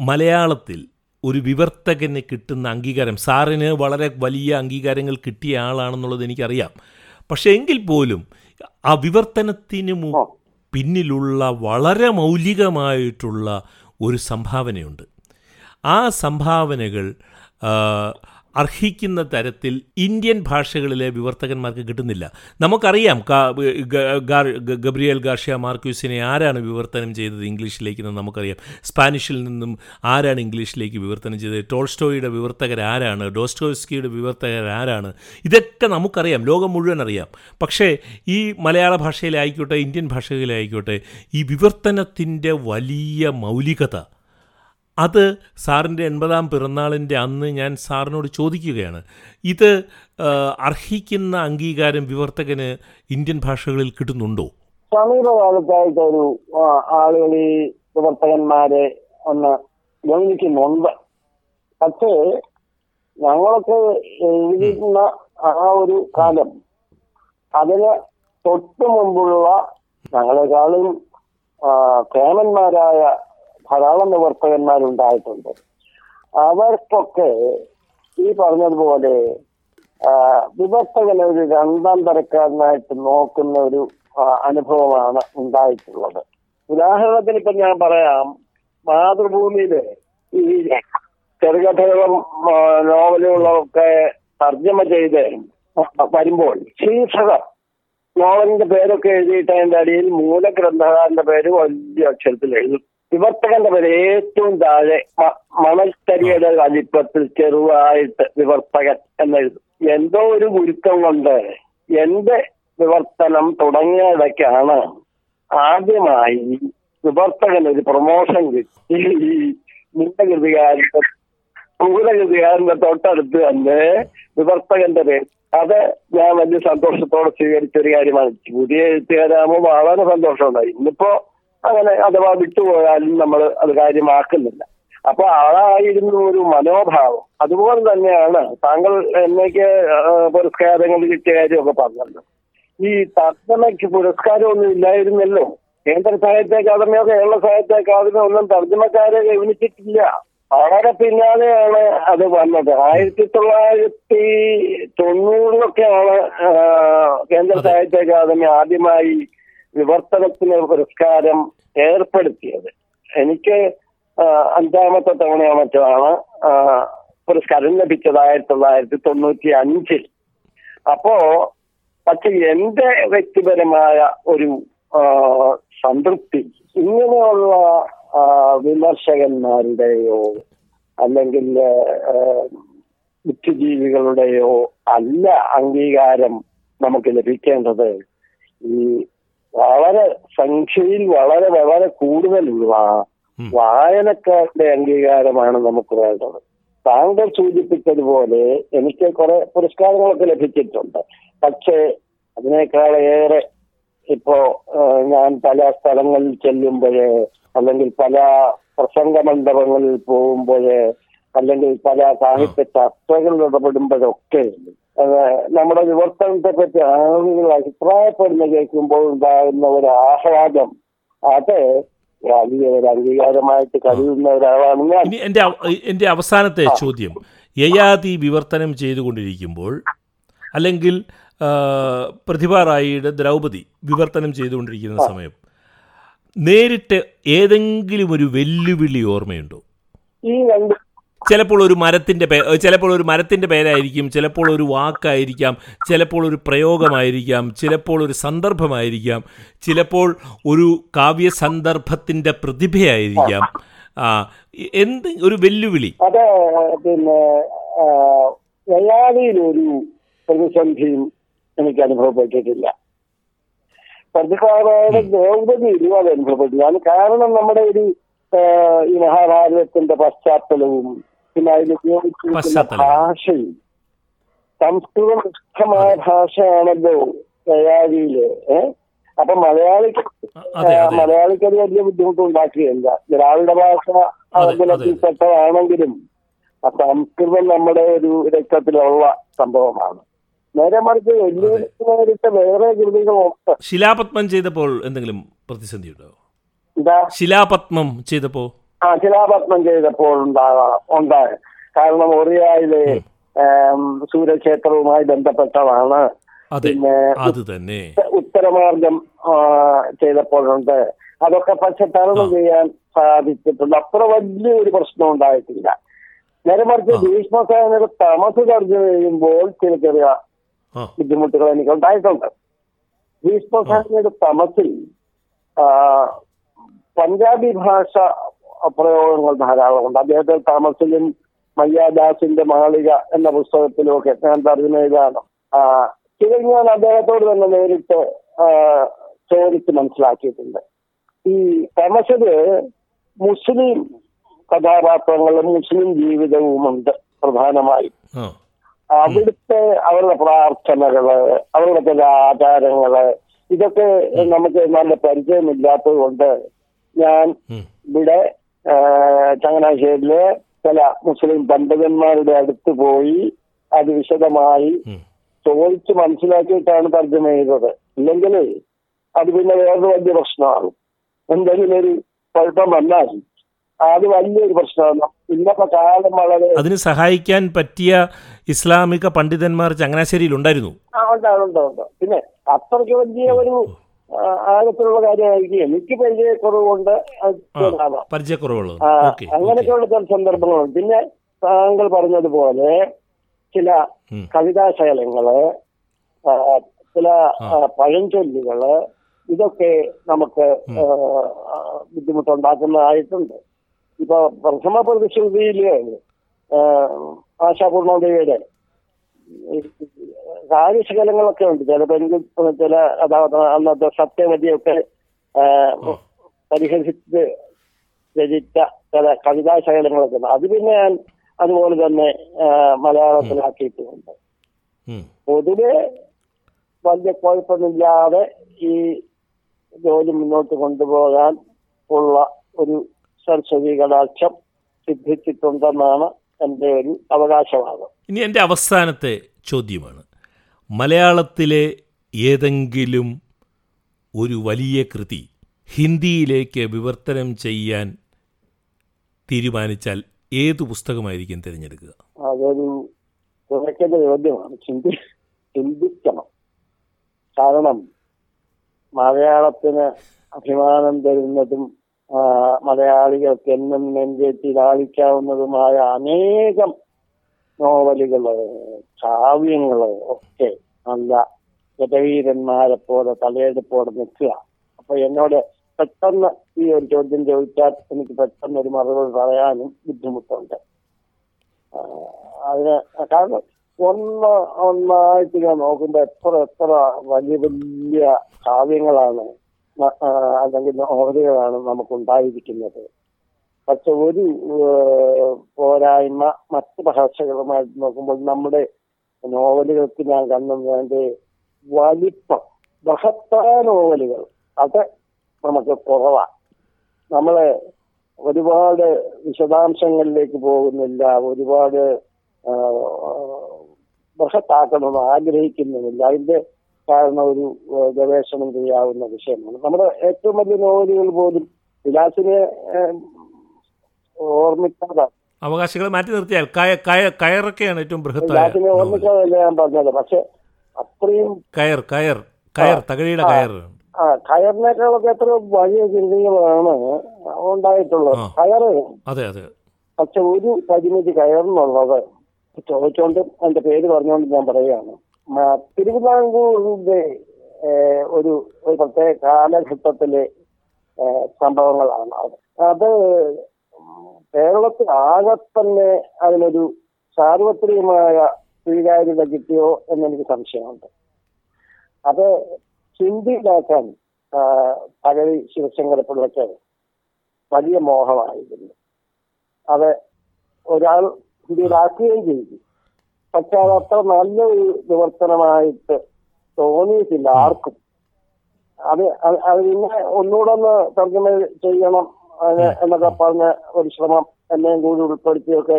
മലയാളത്തിൽ ഒരു വിവർത്തകന് കിട്ടുന്ന അംഗീകാരം സാറിന് വളരെ വലിയ അംഗീകാരങ്ങൾ കിട്ടിയ ആളാണെന്നുള്ളത് എനിക്കറിയാം. പക്ഷേ എങ്കിൽ പോലും ആ വിവർത്തനത്തിന് പിന്നിലുള്ള വളരെ മൗലികമായിട്ടുള്ള ഒരു സംഭാവനയുണ്ട്. ആ സംഭാവനകൾ അർഹിക്കുന്ന തരത്തിൽ ഇന്ത്യൻ ഭാഷകളിലെ വിവർത്തകന്മാർക്ക് കിട്ടുന്നില്ല. നമുക്കറിയാം ഗബ്രിയേൽ ഗാർഷ്യ മാർക്യൂസിനെ ആരാണ് വിവർത്തനം ചെയ്തത് ഇംഗ്ലീഷിലേക്ക് എന്ന് നമുക്കറിയാം. സ്പാനിഷിൽ നിന്നും ആരാണ് ഇംഗ്ലീഷിലേക്ക് വിവർത്തനം ചെയ്തത്? ടോൾസ്റ്റോയുടെ വിവർത്തകർ ആരാണ്? ഡോസ്റ്റോസ്കിയുടെ വിവർത്തകർ ആരാണ്? ഇതൊക്കെ നമുക്കറിയാം ലോകം മുഴുവൻ അറിയാം. പക്ഷേ ഈ മലയാള ഭാഷയിലായിക്കോട്ടെ ഇന്ത്യൻ ഭാഷയിലായിക്കോട്ടെ ഈ വിവർത്തനത്തിന്റെ വലിയ മൗലികത അത് സാറിന്റെ എൺപതാം പിറന്നാളിന്റെ അന്ന് ഞാൻ സാറിനോട് ചോദിക്കുകയാണ്. ഇത് അർഹിക്കുന്ന അംഗീകാരം വിവർത്തകന് ഇന്ത്യൻ ഭാഷകളിൽ കിട്ടുന്നുണ്ടോ? സമീപകാലത്തായിട്ട് ഒരു ആളുകൾ ഈ വിവർത്തകന്മാരെ ഒന്ന് ഗൗനിക്കുന്നുണ്ട്. പക്ഷേ ഞങ്ങളൊക്കെ എഴുതിയിരുന്ന ആ ഒരു കാലം അതിന് തൊട്ടു മുമ്പുള്ള ഞങ്ങളെക്കാളും കേമന്മാരായ ധാരാളം നിവർത്തകന്മാരുണ്ടായിട്ടുണ്ട് അവർക്കൊക്കെ ഈ പറഞ്ഞതുപോലെ വിവർത്തകനെ ഒരു രണ്ടാം തരക്കാരനായിട്ട് നോക്കുന്ന ഒരു അനുഭവമാണ് ഉണ്ടായിട്ടുള്ളത്. ഉദാഹരണത്തിന് ഇപ്പൊ ഞാൻ പറയാം മാതൃഭൂമിയിൽ ഈ ചെറുകഥകളും നോവലുകളൊക്കെ തർജമ ചെയ്ത് വരുമ്പോൾ ശീർഷകം നോവലിന്റെ പേരൊക്കെ എഴുതിയിട്ട് അതിന്റെ അടിയിൽ മൂലഗ്രന്ഥകാരന്റെ പേര് വലിയ അക്ഷരത്തിൽ എഴുതും. വിവർത്തകന്റെ പേര് ഏറ്റവും താഴെ മണൽത്തരിയുടെ വലിപ്പത്തിൽ ചെറുതായിട്ട് വിവർത്തകൻ എന്നെഴുതും എന്തോ ഒരു ഗുരുക്കം കൊണ്ട് എന്റെ വിവർത്തനം തുടങ്ങിയതൊക്കെയാണ് ആദ്യമായി വിവർത്തകൻ ഒരു പ്രൊമോഷൻ കിട്ടി. ഈ മൂലകൃതികാരന്റെ മൂലകൃതികാരന്റെ തൊട്ടടുത്ത് തന്നെ വിവർത്തകന്റെ പേര്. അത് ഞാൻ വലിയ സന്തോഷത്തോടെ സ്വീകരിച്ച ഒരു കാര്യമാണ്. പുതിയ എഴുത്തുകാരാകുമ്പോൾ വളരെ സന്തോഷമുണ്ടായി. ഇന്നിപ്പോ അങ്ങനെ അഥവാ വിട്ടുപോയാലും നമ്മൾ അത് കാര്യമാക്കുന്നില്ല. അപ്പൊ അതായിരുന്നു ഒരു മനോഭാവം. അതുപോലെ തന്നെയാണ് താങ്കൾ എന്നേക്ക് പുരസ്കാരങ്ങൾ കിട്ടിയ കാര്യമൊക്കെ പറഞ്ഞല്ലോ. ഈ തർജമയ്ക്ക് പുരസ്കാരമൊന്നും ഇല്ലായിരുന്നല്ലോ. കേന്ദ്ര സാഹിത്യ അക്കാദമിയോ കേരള സാഹിത്യ അക്കാദമിയോ ഒന്നും തർജമക്കാരെ ഗവനിച്ചിട്ടില്ല വളരെ പിന്നാലെയാണ് അത് വന്നത്. ആയിരത്തി തൊള്ളായിരത്തി തൊണ്ണൂറിലൊക്കെയാണ് കേന്ദ്ര. സാഹിത്യ അക്കാദമി ആദ്യമായി വിവർത്തനത്തിന് പുരസ്കാരം ഏർപ്പെടുത്തിയത്. എനിക്ക് അഞ്ചാമത്തെ തവണയോ മറ്റോ ആണ് ആ, പുരസ്കാരം ലഭിച്ചത് ആയിരത്തി തൊള്ളായിരത്തി തൊണ്ണൂറ്റി അഞ്ചിൽ അപ്പോ പക്ഷെ എന്റെ വ്യക്തിപരമായ ഒരു സംതൃപ്തി ഇങ്ങനെയുള്ള വിമർശകന്മാരുടെയോ അല്ലെങ്കിൽ ബുദ്ധിജീവികളുടെയോ അല്ല അംഗീകാരം നമുക്ക് ലഭിക്കേണ്ടത് ഈ വളരെ സംഖ്യയിൽ വളരെ വളരെ കൂടുതലുള്ള ഉം. വായനക്കാരുടെ അംഗീകാരമാണ് നമുക്ക് വേണ്ടത് താങ്കൾ സൂചിപ്പിച്ചതുപോലെ എനിക്ക് കുറെ പുരസ്കാരങ്ങളൊക്കെ ലഭിച്ചിട്ടുണ്ട് പക്ഷേ അതിനേക്കാളേറെ ഇപ്പോ ഞാൻ പല സ്ഥലങ്ങളിൽ ചെല്ലുമ്പോഴേ അല്ലെങ്കിൽ പല പ്രസംഗ മണ്ഡപങ്ങളിൽ പോകുമ്പോഴേ അല്ലെങ്കിൽ പല സാഹിത്യ ചർച്ചകളിൽ ഇടപെടുമ്പോഴൊക്കെ നമ്മുടെ വിവർത്തനത്തെ പറ്റി ആളുകൾ അഭിപ്രായപ്പെടുന്ന കേൾക്കുമ്പോൾ ഉണ്ടാകുന്ന ഒരു ആഹ്ലാദം അത് വലിയ ഒരു അംഗീകാരമായിട്ട് കരുതുന്ന ഒരാളാണ് ഞാൻ എന്റെ എന്റെ അവസാനത്തെ ചോദ്യം. യയാതി വിവർത്തനം ചെയ്തുകൊണ്ടിരിക്കുമ്പോൾ അല്ലെങ്കിൽ പ്രതിഭ റായിയുടെ ദ്രൗപദി വിവർത്തനം ചെയ്തുകൊണ്ടിരിക്കുന്ന സമയം നേരിട്ട് ഏതെങ്കിലും ഒരു വെല്ലുവിളി ഓർമ്മയുണ്ടോ? ഈ രണ്ട് ചിലപ്പോൾ ഒരു മരത്തിന്റെ പേ ചിലപ്പോൾ ഒരു മരത്തിന്റെ പേരായിരിക്കും ചിലപ്പോൾ ഒരു വാക്കായിരിക്കാം ചിലപ്പോൾ ഒരു പ്രയോഗമായിരിക്കാം ചിലപ്പോൾ ഒരു സന്ദർഭമായിരിക്കാം ചിലപ്പോൾ ഒരു കാവ്യ സന്ദർഭത്തിന്റെ പ്രതിഭയായിരിക്കാം. ആ, എന്ത് ഒരു വെല്ലുവിളി? അത് പിന്നെ യയാതിയിലൊരു പ്രതിസന്ധിയും എനിക്ക് അനുഭവപ്പെട്ടിട്ടില്ല. പ്രതിഭാവയുടെ ദ്രൗപതിയിലും അത് അനുഭവപ്പെട്ടില്ല അത് കാരണം നമ്മുടെ ഒരു ഈ മഹാഭാരതത്തിന്റെ പശ്ചാത്തലവും ഉപയോഗിച്ചിരിക്കുന്ന പശ്ചാത്തലം. ഭാഷയും. സംസ്കൃതം ഇഷ്ടമായ ഭാഷയാണല്ലോ തയ്യാരിയിൽ ഏഹ് അപ്പൊ മലയാളിക്ക് മലയാളിക്ക് അത് വലിയ ബുദ്ധിമുട്ട് ഉണ്ടാക്കുകയല്ല ദ്രാവിഡ ഭാഷ അതെ, ആ സംസ്കൃതം നമ്മുടെ ഒരു രക്തത്തിലുള്ള സംഭവമാണ്. നേരെ മറിച്ച് വെല്ലുവിളി നേരിട്ട് വേറെ കൃതികളുണ്ട്. ശിലാപത്മം ചെയ്തപ്പോൾ എന്തെങ്കിലും പ്രതിസന്ധി ഉണ്ടോ ശിലാപത്മം ചെയ്തപ്പോൾ ആ ശിലാപത്മം ചെയ്തപ്പോൾ ഉണ്ടാകാം ഉണ്ടായ. കാരണം ഒറിയായിലെ സൂര്യക്ഷേത്രവുമായി ബന്ധപ്പെട്ടതാണ്. പിന്നെ അത് തന്നെ. ഉത്തരമാർഗം ചെയ്തപ്പോഴുണ്ട്. അതൊക്കെ പക്ഷെ തരണം ചെയ്യാൻ സാധിച്ചിട്ടുണ്ട്. അത്ര വലിയൊരു പ്രശ്നം ഉണ്ടായിട്ടില്ല. നേരെ മറിച്ച് ഭീഷ്മസേനയുടെ തമസ് ചർച്ച ചെയ്യുമ്പോൾ ചില ചെറിയ ബുദ്ധിമുട്ടുകൾ എനിക്ക് ഉണ്ടായിട്ടുണ്ട്. ഭീഷ്മസേനയുടെ തമസിൽ പഞ്ചാബി ഭാഷ പ്രയോഗങ്ങൾ ധാരാളമുണ്ട്. അദ്ദേഹത്തെ തമസിലും മയ്യാദാസിന്റെ മാളിക എന്ന പുസ്തകത്തിലും ഒക്കെ ഞാൻ തർജമ ചെയ്താണ് ഇത് ഞാൻ അദ്ദേഹത്തോട് തന്നെ നേരിട്ട് ചോദിച്ച് മനസ്സിലാക്കിയിട്ടുണ്ട്. ഈ തമസിൽ മുസ്ലിം കഥാപാത്രങ്ങളും മുസ്ലിം ജീവിതവുമുണ്ട് പ്രധാനമായും. അവിടുത്തെ അവരുടെ പ്രാർത്ഥനകൾ അവരുടെ ചില ആചാരങ്ങൾ ഇതൊക്കെ നമുക്ക് നല്ല പരിചയമില്ലാത്തത് കൊണ്ട് ഞാൻ. ഇവിടെ ചങ്ങനാശ്ശേരിയിലെ ചില മുസ്ലിം പണ്ഡിതന്മാരുടെ അടുത്ത് പോയി അത് വിശദമായി. ചോദിച്ച് മനസ്സിലാക്കിയിട്ടാണ് തർജമ ചെയ്തത്. ഇല്ലെങ്കിൽ അത് പിന്നെ വേറൊരു വലിയ പ്രശ്നമാകും എന്തെങ്കിലും ഒരു കുഴപ്പം വന്നാൽ അത് വലിയൊരു പ്രശ്നമാണ്. ഇന്നത്തെ കാലം വളരെ അതിന് സഹായിക്കാൻ പറ്റിയ ഇസ്ലാമിക പണ്ഡിതന്മാർ ചങ്ങനാശ്ശേരിയിൽ ഉണ്ടായിരുന്നു? ആ, ഉണ്ടോ പിന്നെ അത്രയ്ക്ക് വലിയ ഒരു ആഴത്തിലുള്ള കാര്യമായിരിക്കും. എനിക്ക് പരിചയക്കുറവുകൊണ്ട് പരിചയക്കുറവുള്ളൂ. അങ്ങനെയൊക്കെയുള്ള ചില സന്ദർഭങ്ങളുണ്ട്. പിന്നെ താങ്കൾ പറഞ്ഞതുപോലെ ചില. കവിതാശകലങ്ങൾ ചില പഴഞ്ചൊല്ലുകൾ ഇതൊക്കെ നമുക്ക് ബുദ്ധിമുട്ടുണ്ടാക്കുന്നതായിട്ടുണ്ട്. ഇപ്പൊ പ്രഥമ പ്രതിസന്ധിയിൽ ആശാപൂർണദേവിയുടെ കാര്യശകലങ്ങളൊക്കെ ഉണ്ട്. ചിലപ്പോ എനിക്ക് ചില അന്നത്തെ സത്യമതിയൊക്കെ പരിഹരിച്ച് പരിഹസിച്ച് രചിച്ച ചില കവിതാശകലങ്ങളൊക്കെ ഉണ്ട്. അത് പിന്നെ ഞാൻ അതുപോലെ തന്നെ മലയാളത്തിലാക്കിയിട്ടുണ്ട്. മലയാളത്തിലാക്കിയിട്ടുമുണ്ട്. പൊതുവെ വലിയ കുഴപ്പമില്ലാതെ ഈ ജോലി മുന്നോട്ട് കൊണ്ടുപോകാൻ ഉള്ള ഒരു സരസ്വതി കടാക്ഷം സിദ്ധിച്ചിട്ടുണ്ടെന്നാണ് എന്റെ ഒരു അവകാശമാണ് ഇനി എന്റെ അവസാനത്തെ ചോദ്യമാണ്. മലയാളത്തിലെ ഏതെങ്കിലും ഒരു വലിയ കൃതി ഹിന്ദിയിലേക്ക് വിവർത്തനം ചെയ്യാൻ തീരുമാനിച്ചാൽ ഏത് പുസ്തകമായിരിക്കും തിരഞ്ഞെടുക്കുക? അതൊരു കുറയ്ക്കേണ്ട ചോദ്യമാണ്. ചിന്തി ചിന്തിക്കണം. കാരണം മലയാളത്തിന് അഭിമാനം തരുന്നതും മലയാളികൾക്ക് എന്നും നെഞ്ചേറ്റി ലാളിക്കാവുന്നതുമായ അനേകം നോവലുകൾ കാവ്യങ്ങൾ ഒക്കെ നല്ല ഗതവീരന്മാരെ പോലെ തലയെടുപ്പോടെ നിൽക്കുക. അപ്പൊ എന്നോട് പെട്ടെന്ന് ഈ ഒരു ചോദ്യം ചോദിച്ചാൽ എനിക്ക് പെട്ടെന്ന് ഒരു മറുപടി പറയാനും ബുദ്ധിമുട്ടുണ്ട്. അതിന് കാരണം ഒന്ന് ഒന്നായിട്ട് ഞാൻ നോക്കുമ്പോ എത്ര എത്ര വലിയ വലിയ കാവ്യങ്ങളാണ് അല്ലെങ്കിൽ നമുക്ക് ഉണ്ടായിരിക്കുന്നത് പക്ഷെ ഒരു പോരായ്മ മറ്റ് ഭാഷകളുമായിട്ട് നോക്കുമ്പോൾ നമ്മുടെ നോവലുകൾക്ക് ഞാൻ കണ്ടത് വലിപ്പം ബഹത്തായ നോവലുകൾ അത് നമുക്ക് കുറവാണ്. നമ്മളെ ഒരുപാട് വിശദാംശങ്ങളിലേക്ക് പോകുന്നില്ല ഒരുപാട് ബൃഹത്താക്കണമെന്ന് ആഗ്രഹിക്കുന്നുമില്ല. അതിന്റെ കാരണം ഒരു ഗവേഷണം ചെയ്യാവുന്ന വിഷയമാണ്. നമ്മുടെ ഏറ്റവും വലിയ നോവലുകൾ പോലും വിലാസിനെ ഓർമ്മിക്കാതാണ്. ഓർമ്മിക്കാതെ അവകാശികളെ മാറ്റി നിർത്തിയാൽ കയ കയ കയറൊക്കെയാണ് ഏറ്റവും ബൃഹത്തായ വിലാസിനെ. ഓർമ്മിക്കാതല്ല ഞാൻ പറഞ്ഞത്? പക്ഷെ അത്രയും കയർ കയർ കയർ തകഴിയുടെ കയർ. ആ കയറിനേക്കാളൊക്കെ എത്ര വലിയ ചിന്തകളാണ് ഉണ്ടായിട്ടുള്ളത്. കയറ്. അതെ അതെ. പക്ഷെ ഒരു പരിമിതി കയറിനുള്ളത്. ചോദിച്ചോണ്ട് എന്റെ പേര് പറഞ്ഞുകൊണ്ട് ഞാൻ പറയുകയാണ്. തിരുവിതാംകൂറിന്റെ ഒരു ഒരു പ്രത്യേക കാലഘട്ടത്തിലെ സംഭവങ്ങളാണ് അത്. അത് കേരളത്തിൽ ആകെ തന്നെ അതിനൊരു സാർവത്രികമായ സ്വീകാര്യത കിട്ടിയോ എന്നെനിക്ക് സംശയമുണ്ട്. അത് ഹിന്ദിയിലാക്കാൻ ആ, തകഴി ശിവശങ്കര പിള്ളയ്ക്ക് വലിയ മോഹമായിരുന്നു. അത് ഒരാൾ ഹിന്ദിയിലാക്കുകയും ചെയ്തു. പക്ഷെ അത് അത്ര നല്ലൊരു വിവർത്തനമായിട്ട് തോന്നിയിട്ടില്ല ആർക്കും. അത് അത് പിന്നെ ഒന്നുകൂടെ ഒന്ന് തർജമ ചെയ്യണം എന്നൊക്കെ പറഞ്ഞ ഒരു ശ്രമം എന്നെയും കൂടി ഉൾപ്പെടുത്തിയൊക്കെ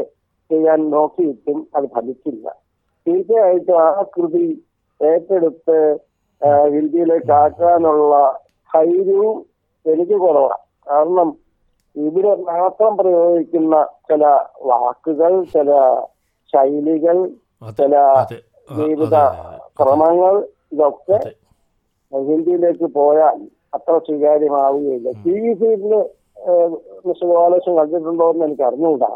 ചെയ്യാൻ നോക്കിയിട്ടും അത് ഫലിച്ചില്ല. തീർച്ചയായിട്ടും ആ കൃതി ഏറ്റെടുത്ത് ഹിന്ദിയിലേക്ക് ആക്കാനുള്ള ധൈര്യവും എനിക്ക് കുറവാണ് കാരണം ഇവിടെ മാത്രം പ്രയോഗിക്കുന്ന ചില വാക്കുകൾ ചില ശൈലികൾ ചില ജീവിത ക്രമങ്ങൾ ഇതൊക്കെ ഹിന്ദിയിലേക്ക് പോയാൽ അത്ര സ്വീകാര്യമാവുകയില്ല. T V serial mister Gopalakrishnan കണ്ടിട്ടുണ്ടോ എന്ന് എനിക്ക് അറിഞ്ഞുകൂടാ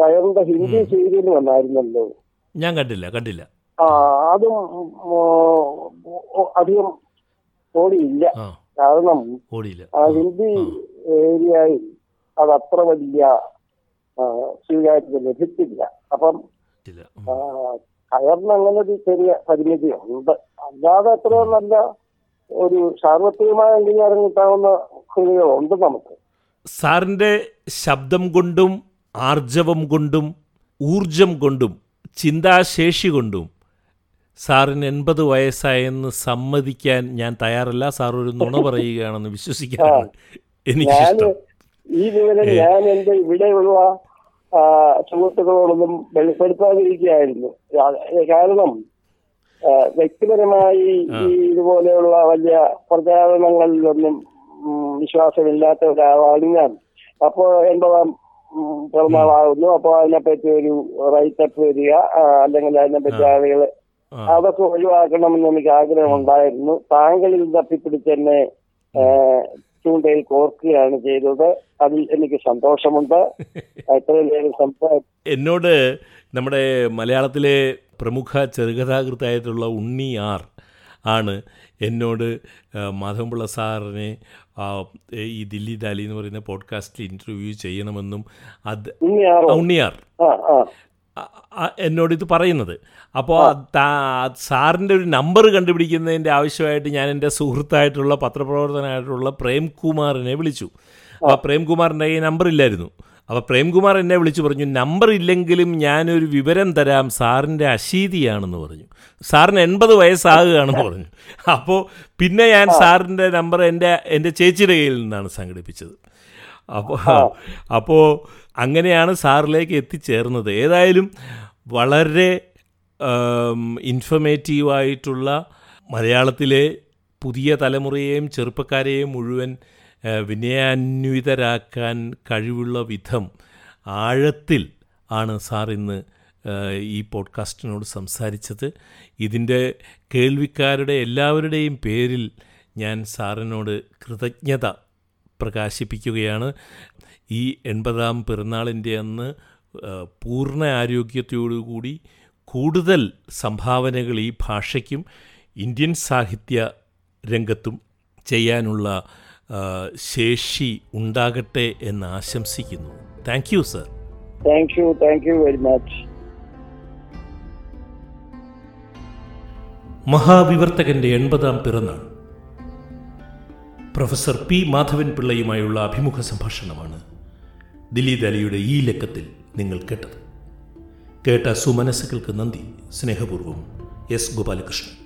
കയറിന്റെ ഹിന്ദി സീരിയൽ വന്നായിരുന്നല്ലോ. ഞാൻ കണ്ടില്ല കണ്ടില്ല. ആ അതും അധികം ഓടിയില്ല. കാരണം ഹിന്ദി ഏരിയയിൽ അത് അത്ര വലിയ സ്വീകാര്യത ലഭിച്ചില്ല. അപ്പം കയറിന് അങ്ങനെ ഒരു ചെറിയ പരിമിതി ഉണ്ട്. അല്ലാതെ എത്രയോ നല്ല ഒരു സാർവത്രികമായ അംഗീകാരം കിട്ടാവുന്ന കൃതികളുണ്ട് നമുക്ക്. സാറിന്റെ ശബ്ദം കൊണ്ടും ആർജവം കൊണ്ടും ഊർജം കൊണ്ടും ചിന്താശേഷി കൊണ്ടും സാറിന് എൺപത് വയസ്സായെന്ന് സമ്മതിക്കാൻ ഞാൻ തയ്യാറല്ല. സാർ ഒരു നുണ പറയുകയാണെന്ന് വിശ്വസിക്കാനാണ് എനിക്ക് എനിക്കിഷ്ടം. ഈ വിവരം ഞാൻ എന്റെ ഇവിടെയുള്ള സുഹൃത്തുക്കളോടൊന്നും വെളിപ്പെടുത്താതിരിക്കുകയായിരുന്നു. കാരണം വ്യക്തിപരമായി ഈ ഇതുപോലെയുള്ള വലിയ പ്രചാരണങ്ങളിലൊന്നും വിശ്വാസമില്ലാത്ത ഒരാളാണ് ഞാൻ അപ്പോ എൺപതാം പിറന്നാളാകുന്നു അപ്പോ അതിനെപ്പറ്റി ഒരു റൈറ്റപ്പ് വരിക അല്ലെങ്കിൽ അതിനെപ്പറ്റി ആളുകൾ ആ. അതൊക്കെ ഒഴിവാക്കണമെന്ന് എനിക്ക് ആഗ്രഹമുണ്ടായിരുന്നു താങ്കളിൽ തപ്പിപ്പിടിച്ച് എന്നെ ഏ, ചൂണ്ടയിൽ കോർക്കുകയാണ് ചെയ്തത്. അതിൽ എനിക്ക് സന്തോഷമുണ്ട്. ഇത്രയും നേരം സംസാരം എന്നോട് നമ്മുടെ മലയാളത്തിലെ പ്രമുഖ ചെറുകഥാകൃത്തായിട്ടുള്ള ഉണ്ണി ആർ ആണ് എന്നോട് മാധവൻപിള്ള സാറിനെ ഈ ദില്ലി ദാലി എന്ന് പറയുന്ന പോഡ്കാസ്റ്റിൽ ഇന്റർവ്യൂ ചെയ്യണമെന്നും അത് ഉണ്ണിയാർ എന്നോട് ഇത് പറയുന്നത്. അപ്പോൾ സാറിന്റെ ഒരു നമ്പർ കണ്ടുപിടിക്കുന്നതിന്റെ ആവശ്യമായിട്ട് ഞാൻ എന്റെ സുഹൃത്തായിട്ടുള്ള പത്രപ്രവർത്തനായിട്ടുള്ള പ്രേംകുമാറിനെ വിളിച്ചു. അപ്പോൾ പ്രേംകുമാറിന്റെ ഈ നമ്പർ ഇല്ലായിരുന്നു. അപ്പോൾ പ്രേംകുമാർ എന്നെ വിളിച്ചു പറഞ്ഞു നമ്പർ ഇല്ലെങ്കിലും ഞാനൊരു വിവരം തരാം സാറിന്റെ അശീതിയാണെന്ന് പറഞ്ഞു. സാറിന് എൺപത് വയസ്സാകുകയാണെന്ന് പറഞ്ഞു. അപ്പോൾ പിന്നെ ഞാൻ സാറിന്റെ നമ്പർ എന്റെ എന്റെ ചേച്ചിയുടെ കയ്യിൽ നിന്നാണ് സംഘടിപ്പിച്ചത്. അപ്പോൾ അപ്പോൾ അങ്ങനെയാണ് സാറിലേക്ക് എത്തിച്ചേർന്നത്. ഏതായാലും വളരെ ഇൻഫർമേറ്റീവായിട്ടുള്ള മലയാളത്തിലെ പുതിയ തലമുറയെയും ചെറുപ്പക്കാരെയും മുഴുവൻ വിനയാന്വിതരാക്കാൻ കഴിവുള്ള വിധം ആഴത്തിൽ ആണ് സാർ ഇന്ന് ഈ പോഡ്കാസ്റ്റിനോട് സംസാരിച്ചത്. ഇതിന്റെ കേൾവിക്കാരുടെ എല്ലാവരുടെയും പേരിൽ ഞാൻ സാറിനോട് കൃതജ്ഞത പ്രകാശിപ്പിക്കുകയാണ്. ഈ എൺപതാം പിറന്നാളിന്റെ അന്ന് പൂർണ ആരോഗ്യത്തോടുകൂടി കൂടുതൽ സംഭാവനകൾ ഈ ഭാഷയ്ക്കും ഇന്ത്യൻ സാഹിത്യ രംഗത്തും ചെയ്യാനുള്ള ശേഷി ഉണ്ടാകട്ടെ എന്ന് ആശംസിക്കുന്നു. Thank you sir thank you thank you very much മഹാവിവർത്തകന്റെ എൺപതാം പിറന്നാൾ. Professor P. മാധവൻ പിള്ളയുമായുള്ള അഭിമുഖ സംഭാഷണമാണ് ദിലീപ് അലിയുടെ ഈ ലക്കത്തിൽ നിങ്ങൾ കേട്ടത്. കേട്ട സുമനസ്സുകൾക്ക് നന്ദി. സ്നേഹപൂർവം എസ് ഗോപാലകൃഷ്ണൻ.